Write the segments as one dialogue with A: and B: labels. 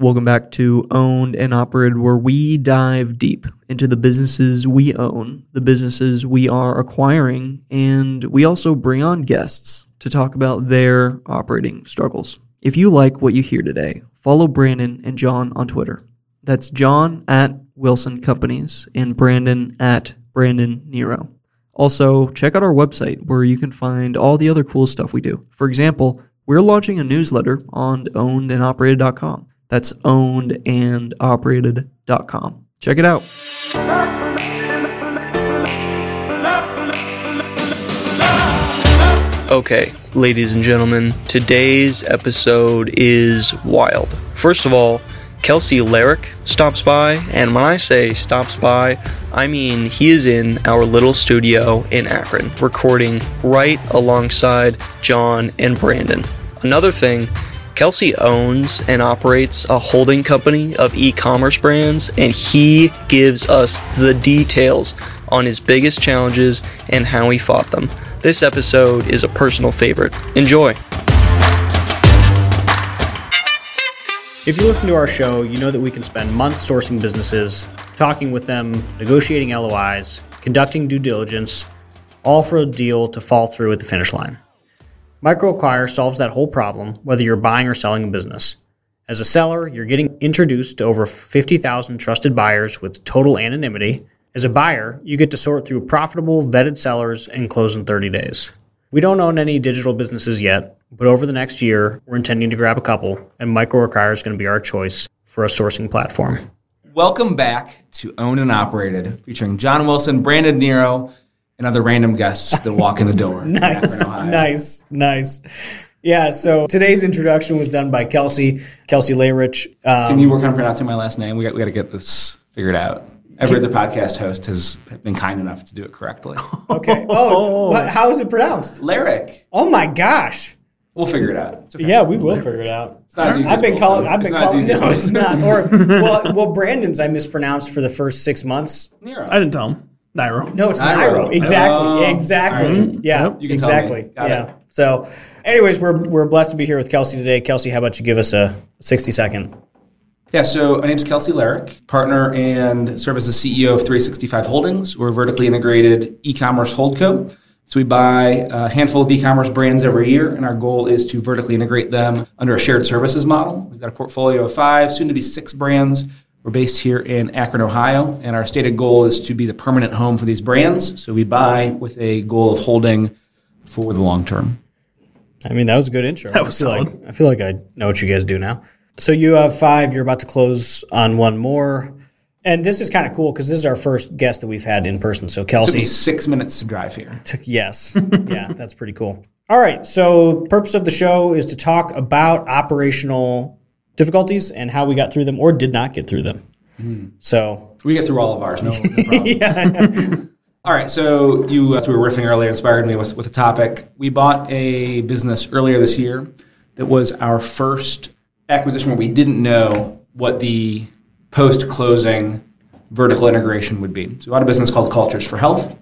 A: Welcome back to Owned and Operated, where we dive deep into the businesses we own, the businesses we are acquiring, and we also bring on guests to talk about their operating struggles. If you like what you hear today, follow Brandon and John on Twitter. That's John at Wilson Companies and Brandon at Brandon Nero. Also, check out our website where you can find all the other cool stuff we do. For example, we're launching a newsletter on ownedandoperated.com. That's ownedandoperated.com. Check it out. Okay, ladies and gentlemen, today's episode is wild. First of all, Kelsey Larrick stops by, and when I say stops by, I mean he is in our little studio in Akron, recording right alongside John and Brandon. Another thing, Kelsey owns and operates a holding company of e commerce brands, and he gives us the details on his biggest challenges and how he fought them. This episode is a personal favorite. Enjoy.
B: If you listen to our show, you know that we can spend months sourcing businesses, talking with them, negotiating LOIs, conducting due diligence, all for a deal to fall through at the finish line. MicroAcquire solves that whole problem, whether you're buying or selling a business. As a seller, you're getting introduced to over 50,000 trusted buyers with total anonymity. As a buyer, you get to sort through profitable, vetted sellers and close in 30 days. We don't own any digital businesses yet, but over the next year, we're intending to grab a couple, and MicroAcquire is going to be our choice for a sourcing platform.
C: Welcome back to Owned and Operated, featuring John Wilson, Brandon Nero, and other random guests that walk in the door. in
B: nice,
C: Akron, Ohio.
B: nice, nice. Yeah, so today's introduction was done by Kelsey, Kelsey Layrich. Um,
C: Can you work on pronouncing my last name? We got, we got to get this figured out. Every other podcast host has been kind enough to do it correctly.
B: okay. Oh, what, how is it pronounced?
C: Lyric.
B: Oh my gosh.
C: We'll figure it out. It's okay.
B: Yeah, we will figure it out.
C: It's not as easy
B: I've
C: as
B: been
C: Wilson.
B: calling. I've been
C: not
B: calling. No, it's not. Or well, well, Brandon's I mispronounced for the first six months.
C: Nero.
D: I didn't tell him. Nairo.
B: No, it's
C: Nairo.
B: Nairo. Exactly.
C: Oh,
B: exactly.
C: alright.
B: Yeah.
D: Yep.
C: You can tell me.
B: exactly.
C: Got
B: yeah.
C: it.
B: So, anyways, we're we're blessed to be here with Kelsey today. Kelsey, how about you give us a sixty second?
C: Yeah, so my name's Kelsey Larrick, partner and serve as the CEO of 365 Holdings. We're a vertically integrated e-commerce holdco. So we buy a handful of e-commerce brands every year, and our goal is to vertically integrate them under a shared services model. We've got a portfolio of five, soon to be six brands. We're based here in Akron, Ohio, and our stated goal is to be the permanent home for these brands. So we buy with a goal of holding for the long term.
B: I mean, that was a good intro.
D: That was
B: I feel
D: solid.
B: Like, I feel like I know what you guys do now. So you have five. You're about to close on one more, and this is kind of cool because this is our first guest that we've had in person. So
C: Took
B: Kelsey,
C: me six minutes to drive here.
B: Took- yes. yeah, that's pretty cool. All right. So, purpose of the show is to talk about operational difficulties and how we got through them or did not get through them. Hmm. So,
C: We get through all of ours, no, no problem.
B: yeah.
C: All right, so you, as we were riffing earlier, inspired me with, with a topic. We bought a business earlier this year that was our first acquisition where we didn't know what the post closing vertical integration would be. So we bought a business called Cultures for Health.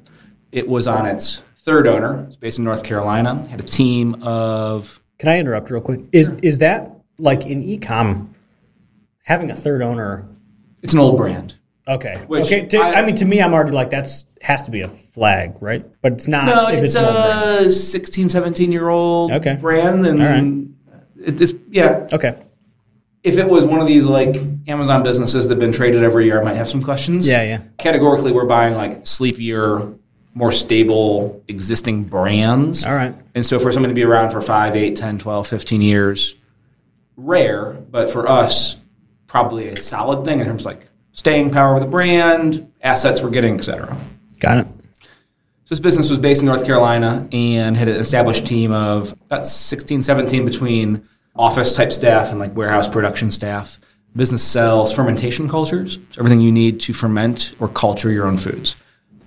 C: It was on its third owner. It's based in North Carolina. Had a team of
B: Can I interrupt real quick? Is is that like in ecom having a third owner?
C: it's an old brand.
B: Okay.
C: Which
B: okay. To, I,
C: I-
B: mean, to me, I'm already like that's has to be a flag, right? But it's not.
C: No,
B: if
C: it's,
B: brand.
C: a 16, 17 year old
B: Okay.
C: brand. And
B: right.
C: it- it's, yeah,
B: Okay.
C: if it was one of these like Amazon businesses that have been traded every year, I might have some questions.
B: Yeah, yeah.
C: Categorically, we're buying like sleepier, more stable existing brands.
B: All right.
C: And so for something to be around for 5, 8, 10, 12, 15 years, rare, but for us, probably a solid thing in terms of like staying power of the brand, assets we're getting, et cetera.
B: Got it.
C: So this business was based in North Carolina and had an established team of about 16, 17 between office type staff and like warehouse production staff. Business sells fermentation cultures, so everything you need to ferment or culture your own foods.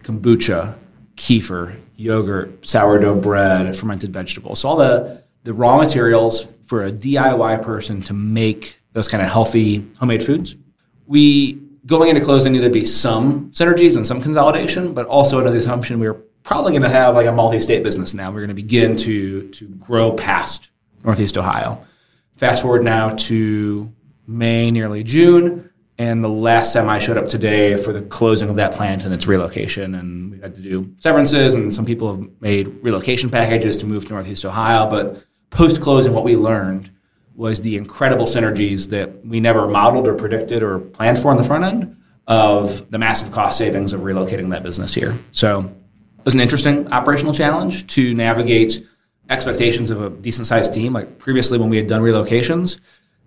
C: Kombucha, kefir, yogurt, sourdough bread, fermented vegetables. So all the, the raw materials for a DIY person to make those kind of healthy homemade foods. We going into closing knew there'd be some synergies and some consolidation, but also under the assumption we were probably going to have like a multi-state business now. We're going to begin to to grow past Northeast Ohio. Fast forward now to May, nearly June. And the last time I showed up today for the closing of that plant and its relocation. And we had to do severances, and some people have made relocation packages to move to Northeast Ohio. But post closing, what we learned was the incredible synergies that we never modeled or predicted or planned for on the front end of the massive cost savings of relocating that business here. So it was an interesting operational challenge to navigate expectations of a decent sized team. Like previously, when we had done relocations,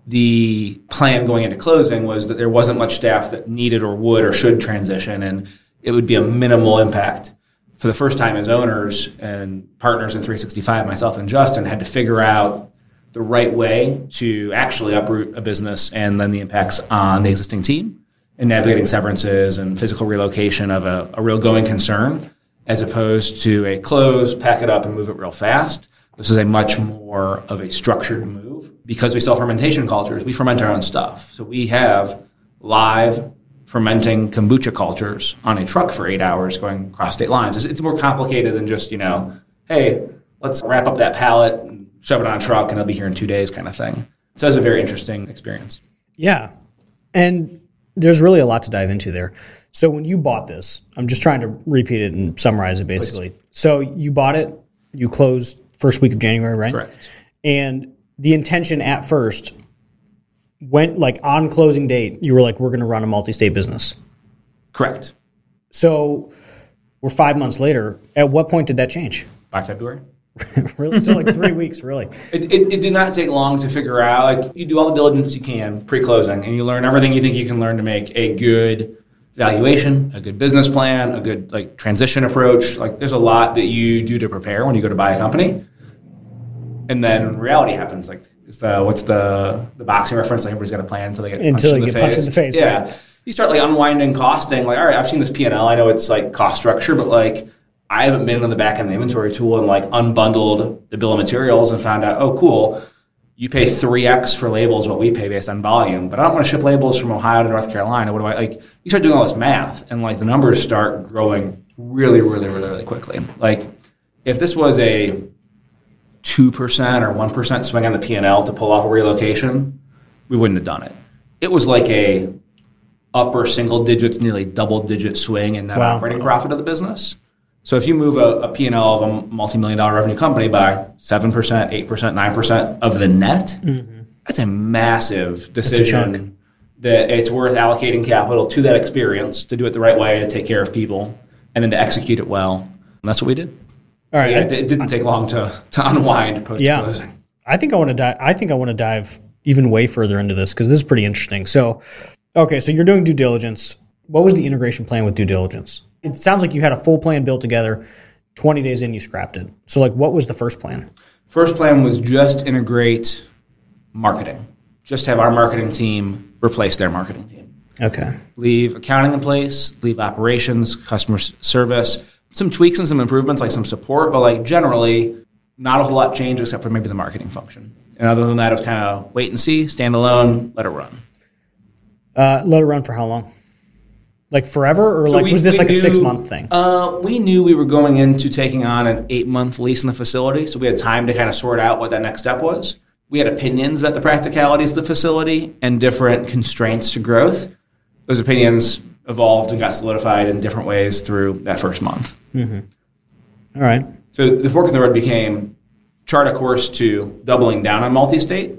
C: the plan going into closing was that there wasn't much staff that needed or would or should transition, and it would be a minimal impact. For the first time as owners and partners in 365, myself and Justin had to figure out the right way to actually uproot a business and then the impacts on the existing team and navigating severances and physical relocation of a, a real going concern as opposed to a close, pack it up, and move it real fast. This is a much more of a structured move because we sell fermentation cultures. We ferment our own stuff. So we have live fermenting kombucha cultures on a truck for eight hours going across state lines. It's, it's more complicated than just, you know, hey, let's wrap up that pallet and shove it on a truck and it'll be here in two days kind of thing. So it's a very interesting experience.
B: Yeah. And there's really a lot to dive into there. So when you bought this, I'm just trying to repeat it and summarize it basically. Please. So you bought it, you closed first week of January, right?
C: Correct.
B: And the intention at first went like on closing date, you were like, we're going to run a multi-state business.
C: Correct.
B: So we're five months later. At what point did that change?
C: By February.
B: really? So like three weeks, really?
C: It, it, it, did not take long to figure out. Like you do all the diligence you can pre-closing, and you learn everything you think you can learn to make a good valuation, a good business plan, a good like transition approach. Like there's a lot that you do to prepare when you go to buy a company, and then reality happens. Like it's the what's the the boxing reference? Like everybody's got a plan until they get
B: until
C: punched, in,
B: the
C: get
B: punched in the face.
C: Yeah, right? you start like unwinding costing. Like all right, I've seen this P and L. I know it's like cost structure, but like I haven't been on the back end of the inventory tool and like unbundled the bill of materials and found out, oh, cool, you pay 3x for labels what we pay based on volume, but I don't want to ship labels from Ohio to North Carolina. What do I like? You start doing all this math and like the numbers start growing really, really, really, really quickly. Like if this was a 2% or 1% swing on the P&L to pull off a relocation, we wouldn't have done it. It was like a upper single digits, nearly double digit swing in that wow. operating profit of the business. So if you move a, a P&L of a multi-million dollar revenue company by 7%, 8%, 9% of the net, mm-hmm. that's a massive decision that it's worth allocating capital to that experience to do it the right way, to take care of people, and then to execute it well. And that's what we did.
B: All right.
C: Yeah, it, it, didn't take long to, to unwind post closing.
B: Yeah. I think I want to dive I think I want to dive even way further into this because this is pretty interesting. So okay, so you're doing due diligence. What was the integration plan with due diligence? it sounds like you had a full plan built together. 20 days in, you scrapped it. So, like, what was the first plan?
C: First plan was just integrate marketing, just have our marketing team replace their marketing team.
B: Okay.
C: Leave accounting in place, leave operations, customer service, some tweaks and some improvements, like some support, but like generally, not a whole lot changed except for maybe the marketing function. And other than that, it was kind of wait and see, stand alone, let it run.
B: Uh, let it run for how long? Like forever, or so like we, was this like knew, a six month thing?
C: Uh, we knew we were going into taking on an eight month lease in the facility, so we had time to kind of sort out what that next step was. We had opinions about the practicalities of the facility and different constraints to growth. Those opinions evolved and got solidified in different ways through that first month.
B: Mm-hmm. All right.
C: So the fork in the road became chart a course to doubling down on multi-state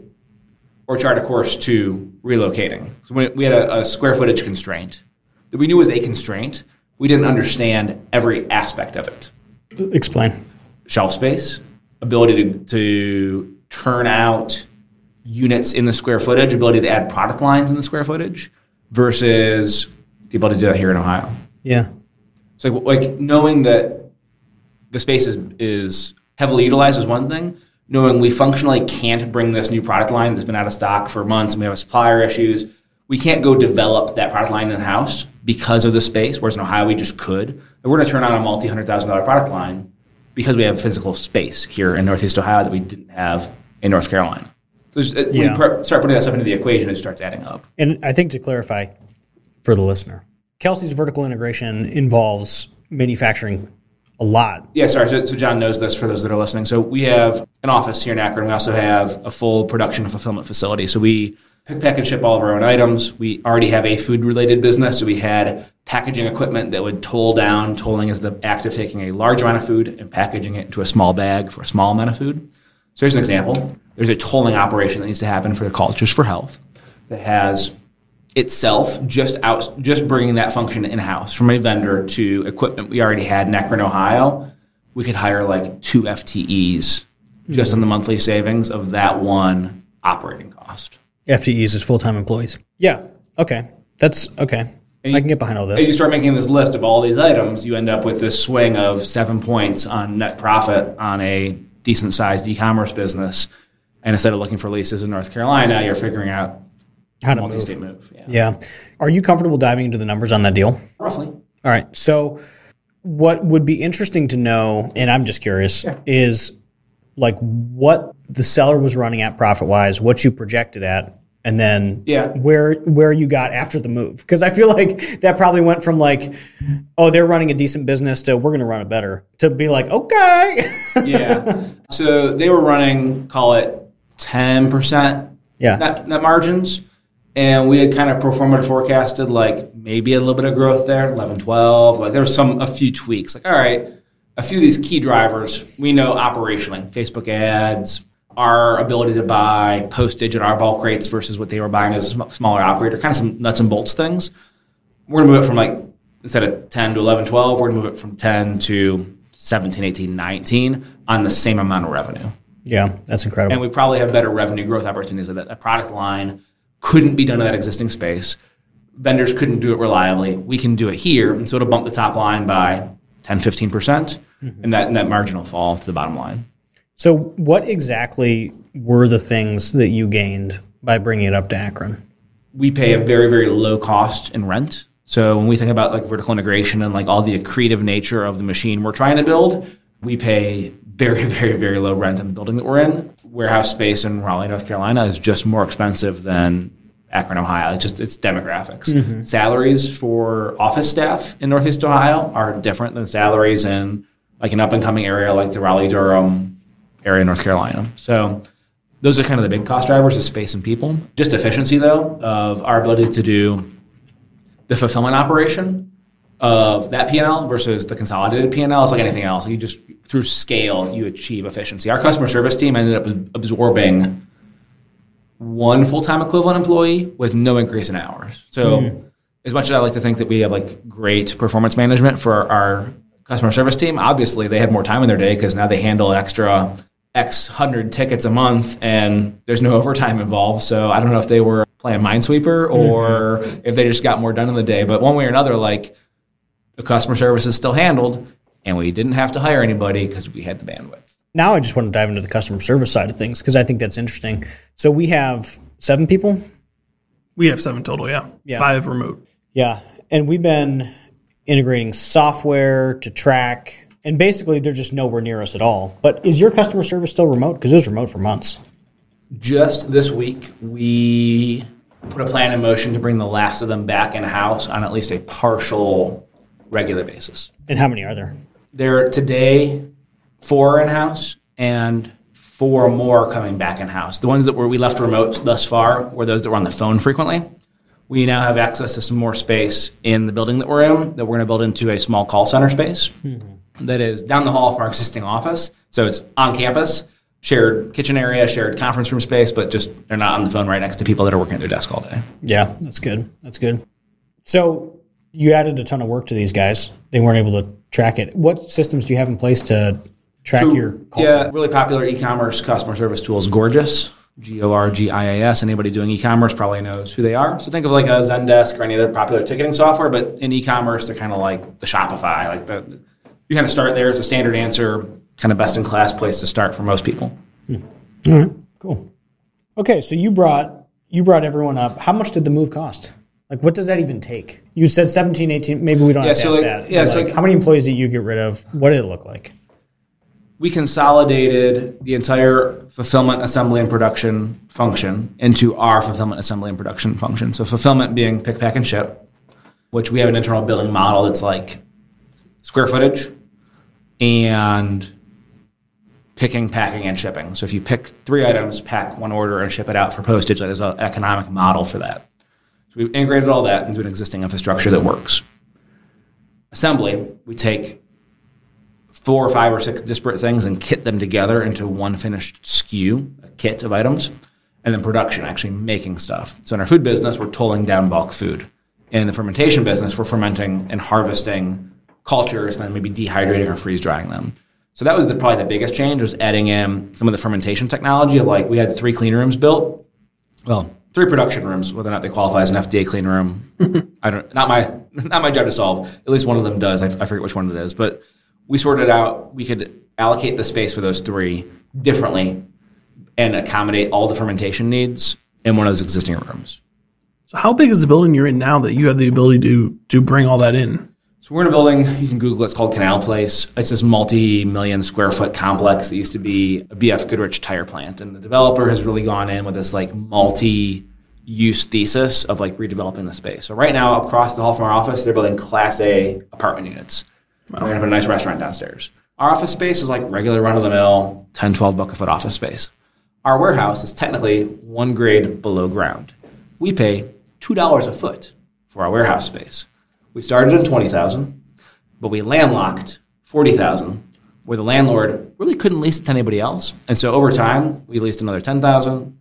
C: or chart a course to relocating. So we had a, a square footage constraint that we knew was a constraint. We didn't understand every aspect of it.
B: Explain.
C: Shelf space, ability to, to turn out units in the square footage, ability to add product lines in the square footage, versus the ability to do that here in Ohio.
B: Yeah.
C: So like, like knowing that the space is, is heavily utilized is one thing. Knowing we functionally can't bring this new product line that's been out of stock for months and we have supplier issues, we can't go develop that product line in house because of the space, whereas in Ohio we just could. And we're going to turn on a multi hundred thousand dollar product line because we have physical space here in Northeast Ohio that we didn't have in North Carolina. So uh, when yeah. you start putting that stuff into the equation, it starts adding up.
B: And I think to clarify for the listener, Kelsey's vertical integration involves manufacturing a lot.
C: Yeah, sorry. So, so, John knows this for those that are listening. So we have an office here in Akron. We also have a full production and fulfillment facility. So we pick, pack, and ship all of our own items. We already have a food related business, so we had packaging equipment that would toll down. Tolling is the act of taking a large amount of food and packaging it into a small bag for a small amount of food. So here's an example. There's a tolling operation that needs to happen for the Cultures for Health that has itself just out just bringing that function in house from a vendor to equipment we already had in Akron, Ohio. We could hire like two FTEs just on the monthly savings of that one operating cost.
B: FTEs is full time employees. Yeah. Okay. That's okay. I can get behind all this.
C: As you start making this list of all these items, you end up with this swing of seven points on net profit on a decent sized e commerce business. And instead of looking for leases in North Carolina, you're figuring out
B: How to
C: multi
B: move.
C: move. Yeah.
B: Yeah. Are you comfortable diving into the numbers on that deal?
C: Roughly.
B: All right. So, what would be interesting to know, and I'm just curious, is like what the seller was running at profit wise, what you projected at, and then
C: Yeah.
B: where where you got after the move. Because I feel like that probably went from like, oh, they're running a decent business to we're going to run it better to be like, okay,
C: yeah. So they were running, call it 10%
B: yeah,
C: net, net margins. And we had kind of performed forecasted like maybe a little bit of growth there, 11, 12. Like there was some, a few tweaks. Like, all right, a few of these key drivers we know operationally Facebook ads, our ability to buy postage at our bulk rates versus what they were buying as a smaller operator, kind of some nuts and bolts things. We're going to move it from like, instead of 10 to 11, 12, we're going to move it from 10 to 17, 18, 19 on the same amount of revenue
B: yeah, that's incredible.
C: and we probably have better revenue growth opportunities. at That a product line couldn't be done in that existing space. Vendors couldn't do it reliably. We can do it here, and so it'll bump the top line by 10, 15 percent, mm-hmm. and that and that margin will fall to the bottom line.
B: so, what exactly were the things that you gained by bringing it up to Akron?
C: we pay a very very low cost in rent. So when we think about like vertical integration and like all the accretive nature of the machine we're trying to build, we pay very very very low rent in the building that we're in. Warehouse space in Raleigh, North Carolina is just more expensive than Akron, Ohio. It's just it's demographics. Mm-hmm. Salaries for office staff in Northeast Ohio are different than salaries in like an up and coming area like the Raleigh Durham area in North Carolina. So those are kind of the big cost drivers of space and people. Just efficiency, though, of our ability to do the fulfillment operation of that P&L versus the consolidated P&L is like anything else. You just through scale you achieve efficiency. Our customer service team ended up absorbing one full-time equivalent employee with no increase in hours. So hmm. as much as I like to think that we have like great performance management for our customer service team, obviously they have more time in their day because now they handle an extra X hundred tickets a month and there's no overtime involved. So I don't know if they were playing Minesweeper hmm. or if they just got more done in the day. But one way or another, like the customer service is still handled and we didn't have to hire anybody because we had the bandwidth.
B: Now I just want to dive into the customer service side of things because I think that's interesting. So we have seven people.
D: We have seven total, yeah.
B: Yeah.
D: Five remote.
B: Yeah. And we've been integrating software to track, and basically they're just nowhere near us at all. But is your customer service still remote? Because it was remote for months.
C: Just this week, we put a plan in motion to bring the last of them back in house on at least a partial regular basis.
B: And how many are there?
C: There are today four in house and four more coming back in house. The ones that were we left remote thus far were those that were on the phone frequently. We now have access to some more space in the building that we're in that we're going to build into a small call center space mm-hmm. that is down the hall from our existing office. So it's on campus, shared kitchen area, shared conference room space, but just they're not on the phone right next to people that are working at their desk all day.
B: Yeah, that's good. That's good. So you added a ton of work to these guys. They weren't able to track it. What systems do you have in place to track your call
C: yeah,
B: center?
C: really popular e-commerce customer service tool is Gorgias. G O R G I A S. Anybody doing e-commerce probably knows who they are. So think of like a Zendesk or any other popular ticketing software, but in e-commerce they're kind of like the Shopify. Like the, you kind of start there as a standard answer, kind of best in class place to start for most people. Hmm.
B: All right, cool. Okay, so you brought you brought everyone up. How much did the move cost? Like, what does that even take? You said 17, 18. Maybe we don't
C: Yeah,
B: have to
C: so
B: ask
C: like-
B: that.
C: yeah, so
B: like,
C: like-
B: how many employees did you get rid of? What did it look like?
C: we consolidated the entire fulfillment, assembly, and production function into our fulfillment, assembly, and production function. So fulfillment being pick, pack, and ship, which we have an internal billing model that's like square footage and picking, packing, and shipping. So if you pick three items, pack one order, and ship it out for postage, there's an economic model for that. So we've integrated all that into an existing infrastructure that works. Assembly, we take four or five or six disparate things and kit them together into one finished SKU, a kit of items, and then production, actually making stuff. So in our food business, we're tolling down bulk food. In the fermentation business, we're fermenting and harvesting cultures, and then maybe dehydrating or freeze drying them. So that was the, probably the biggest change was adding in some of the fermentation technology of like we had three clean rooms built. Well, three production rooms, whether or not they qualify as an FDA clean room, I don't. Not my not my job to solve. At least one of them does. I, I forget which one it is, but we sorted out. We could allocate the space for those three differently and accommodate all the fermentation needs in one of those existing rooms.
D: So how big is the building you're in now that you have the ability to to bring all that in?
C: So we're in a building, you can Google it, it's called Canal Place. It's this multi-million square foot complex that used to be a BF Goodrich tire plant. And the developer has really gone in with this like multi-use thesis of like redeveloping the space. So right now across the hall from our office, they're building class A apartment units. Wow. They're gonna put a nice restaurant downstairs. Our office space is like regular run-of-the-mill 10, 12 buck a foot office space. Our warehouse is technically one grade below ground. We pay $2 a foot for our warehouse space. We started in 20,000, but we landlocked 40,000 where the landlord really couldn't lease it to anybody else. And so over time, we leased another 10,000,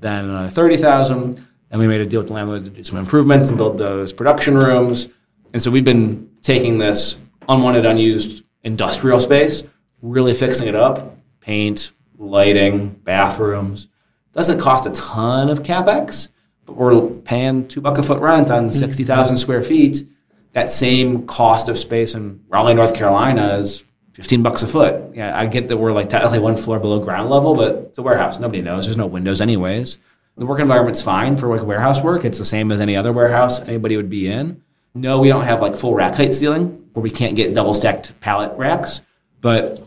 C: then another 30,000, and we made a deal with the landlord to do some improvements and build those production rooms. And so we've been taking this unwanted, unused industrial space, really fixing it up, paint, lighting, bathrooms. Doesn't cost a ton of capex, but we're paying two buck a foot rent on 60,000 square feet that same cost of space in Raleigh, North Carolina is 15 bucks a foot. Yeah, I get that we're like technically one floor below ground level, but it's a warehouse. Nobody knows. There's no windows anyways. The work environment's fine for like warehouse work. It's the same as any other warehouse anybody would be in. No, we don't have like full rack height ceiling where we can't get double stacked pallet racks, but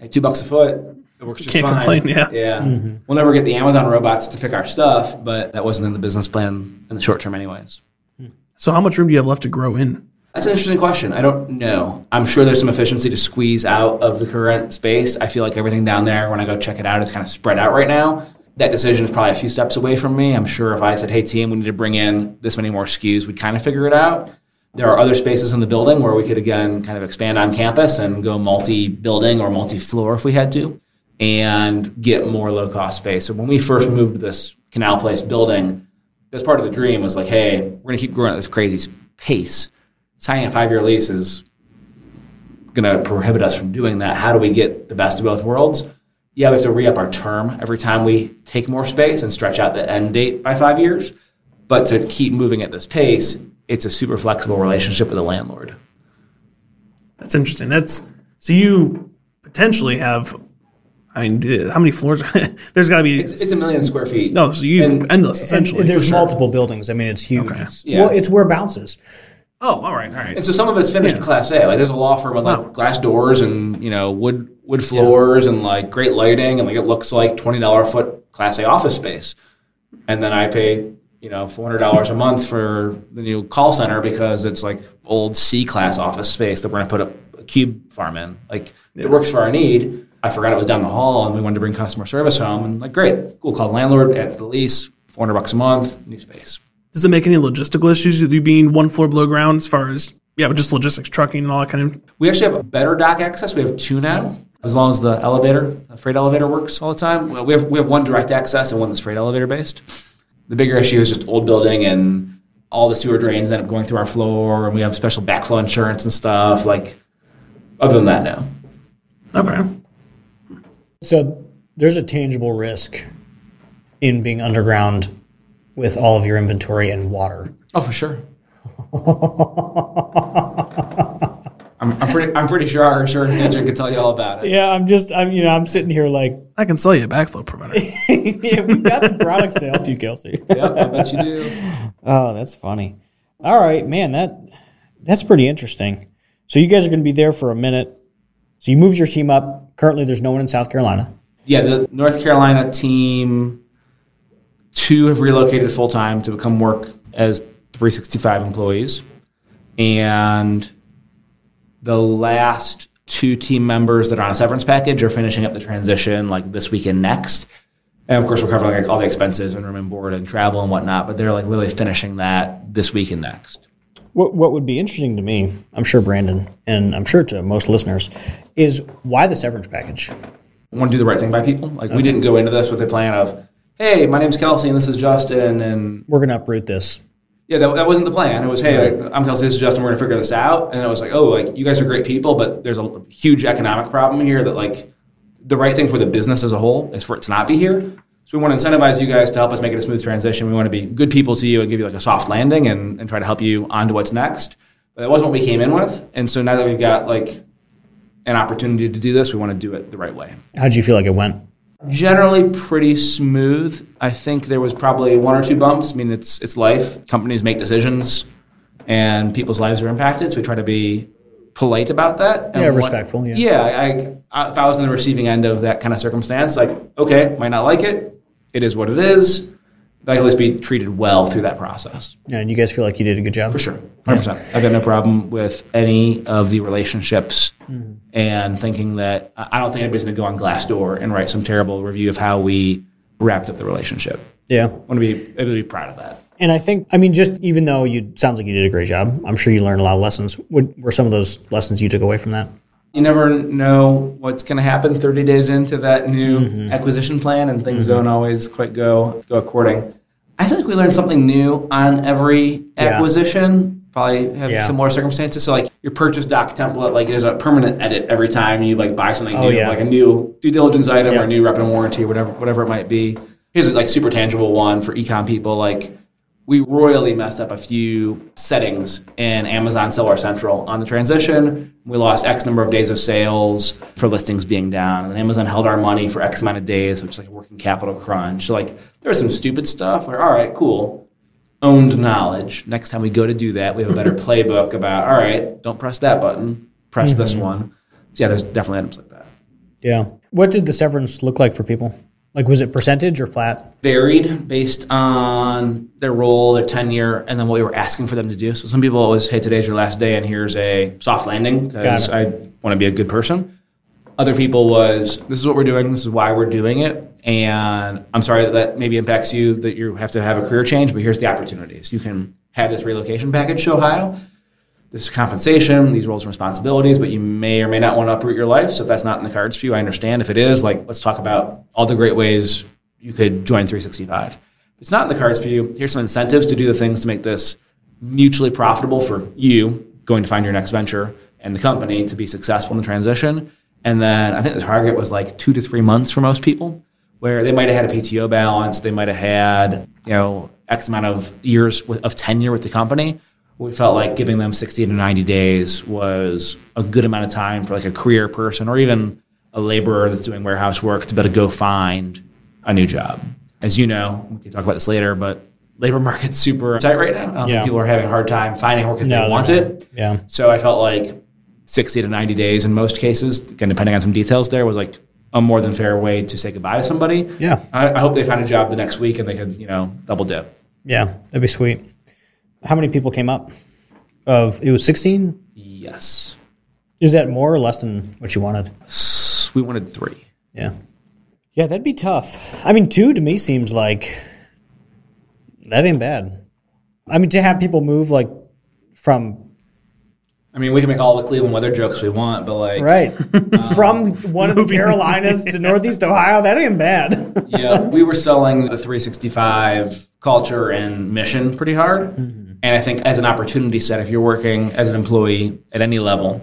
C: at two bucks a foot, it works just
D: Can't
C: fine.
D: complain, yeah.
C: Yeah. Mm-hmm. We'll never get the Amazon robots to pick our stuff, but that wasn't in the business plan in the short term anyways.
D: So how much room do you have left to grow in?
C: That's an interesting question. I don't know. I'm sure there's some efficiency to squeeze out of the current space. I feel like everything down there, when I go check it out, it's kind of spread out right now. That decision is probably a few steps away from me. I'm sure if I said, hey, team, we need to bring in this many more SKUs, we'd kind of figure it out. There are other spaces in the building where we could, again, kind of expand on campus and go multi building or multi floor if we had to and get more low cost space. So when we first moved this Canal Place building, that's part of the dream was like, hey, we're going to keep growing at this crazy pace signing a five year lease is going to prohibit us from doing that. How do we get the best of both worlds? Yeah, we have to re up our term every time we take more space and stretch out the end date by five years. But to keep moving at this pace, it's a super flexible relationship with the landlord.
D: That's interesting. That's so you potentially have. I mean, how many floors? there's got to be.
C: It's, it's, a million square feet.
D: No, so you and, endless essentially.
B: And there's multiple buildings. I mean, it's huge. Okay. It's, yeah. Well, it's where it bounces.
D: Oh, all right, all right.
C: And so some of it's finished yeah. Class A. Like there's a law firm with like wow. glass doors and you know wood wood floors yeah. and like great lighting and like it looks like twenty dollar a foot Class A office space. And then I pay you know four hundred dollars a month for the new call center because it's like old C class office space that we're gonna put a, a cube farm in. Like yeah. it works for our need. I forgot it was down the hall and we wanted to bring customer service home and like great, cool. Call landlord, add to the lease, four hundred bucks a month, new space.
D: Does it make any logistical issues with you being one floor below ground as far as yeah, just logistics, trucking, and all that kind of?
C: We actually have a better dock access. We have two now, as long as the elevator, the freight elevator, works all the time. We have we have one direct access and one that's freight elevator based. The bigger issue is just old building and all the sewer drains end up going through our floor, and we have special backflow insurance and stuff. Like, other than that, no.
D: Okay.
B: So there's a tangible risk in being underground with all of your inventory and water.
C: Oh, for sure. I'm, I'm, pretty. I'm pretty sure our insurance agent can tell you all about it.
B: Yeah, I'm just. I'm. You know, I'm sitting here like
D: I can sell you a backflow preventer.
B: yeah, we got some products to help you, Kelsey.
C: yeah, I bet you do.
B: Oh, that's funny. All right, man. That that's pretty interesting. So you guys are going to be there for a minute. So you moved your team up. Currently, there's no one in South Carolina.
C: Yeah, the North Carolina team Two have relocated full time to become work as 365 employees. And the last two team members that are on a severance package are finishing up the transition like this weekend next. And of course, we're covering like all the expenses and room and board and travel and whatnot. But they're like literally finishing that this week and next.
B: What, what would be interesting to me, I'm sure Brandon, and I'm sure to most listeners, is why the severance package?
C: I want to do the right thing by people. Like we didn't go into this with a plan of, hey, my name's Kelsey and this is Justin, and
B: We're going to uproot this.
C: yeah, that, that wasn't the plan. It was, hey, like, I'm Kelsey, this is Justin, we're gonna figure this out. And I was like, oh, like you guys are great people, but there's a huge economic problem here that like the right thing for the business as a whole is for it to not be here. So we want to incentivize you guys to help us make it a smooth transition. We want to be good people to you and give you like a soft landing and, and try to help you on to what's next. But that wasn't what we came in with. And so now that we've got like an opportunity to do this, we want to do it the right way
B: How did you feel like it went?
C: Generally pretty smooth. I think there was probably one or two bumps. I mean, it's it's life. Companies make decisions, and people's lives are impacted. So we try to be polite about that. And
B: Yeah, respectful, yeah.
C: Yeah. I, I, if I was in the receiving end of that kind of circumstance, like okay, might not like it. It is what it is. But I can at least be treated well through that process.
B: Yeah, and you guys feel like you did a good job?
C: For sure, hundred percent. I've got no problem with any of the relationships, mm-hmm. and thinking that I I don't think anybody's going to go on Glassdoor and write some terrible review of how we wrapped up the relationship.
B: Yeah.
C: I want to be able to be proud of that.
B: And I think, I mean, just even though you sounds like you did a great job, I'm sure you learned a lot of lessons. What were some of those lessons you took away from that?
C: You never know what's going to happen 30 days into that new mm-hmm. acquisition plan, and things mm-hmm. don't always quite go go according. I think we learned something new on every acquisition. Probably have
B: Yeah.
C: similar circumstances. So like your purchase doc template, like there's a permanent edit every time you like buy something
B: Oh,
C: new,
B: yeah.
C: like a new due diligence item
B: Yeah.
C: or a new rep and warranty, whatever whatever it might be. Here's a like super tangible one for ecom people. Like we royally messed up a few settings in Amazon Seller Central on the transition. We lost X number of days of sales for listings being down, and Amazon held our money for X amount of days, which is like a working capital crunch. So like there was some stupid stuff. Like all right, cool, owned knowledge. Next time we go to do that, we have a better playbook about all right, don't press that button, press this mm-hmm. one. So yeah, there's definitely items like that.
B: Yeah. What did the severance look like for people? Like, was it percentage or flat?
C: varied based on their role, their tenure, and then what we were asking for them to do. So some people always, hey, today's your last day, and here's a soft landing because I want to be a good person. Other people was, this is what we're doing, this is why we're doing it, and I'm sorry that that maybe impacts you that you have to have a career change, but here's the opportunities. You can have this relocation package to Ohio. This is compensation, these roles and responsibilities, but you may or may not want to uproot your life. So if that's not in the cards for you, I understand. If it is, like let's talk about all the great ways you could join 365. If it's not in the cards for you, here's some incentives to do the things to make this mutually profitable for you going to find your next venture and the company to be successful in the transition. And then I think the target was like two to three months for most people, where they might have had a PTO balance, they might have had you know X amount of years of tenure with the company. We felt like giving them 60 to 90 days was a good amount of time for like a career person or even a laborer that's doing warehouse work to be able to go find a new job. As you know, we can talk about this later, but labor market's super tight right now. I
B: Yeah.
C: people are having a hard time finding work if
B: No,
C: they want
B: not.
C: it.
B: Yeah.
C: So I felt like 60 to 90 days in most cases, again, depending on some details there, was like a more than fair way to say goodbye to somebody.
B: Yeah.
C: I, I hope they find a job the next week and they can, you know, double dip.
B: Yeah. That'd be sweet. How many people came up? Of it was 16.
C: Yes.
B: Is that more or less than what you wanted?
C: We wanted three.
B: Yeah. Yeah, that'd be tough. I mean, two to me seems like that ain't bad. I mean, to have people move like from
C: I mean, we can make all the Cleveland weather jokes we want, but like,
B: right um, from one of the Carolinas to Northeast Ohio, that ain't bad.
C: yeah, we were selling the 365 culture and mission pretty hard. Mm-hmm. And I think as an opportunity set, if you're working as an employee at any level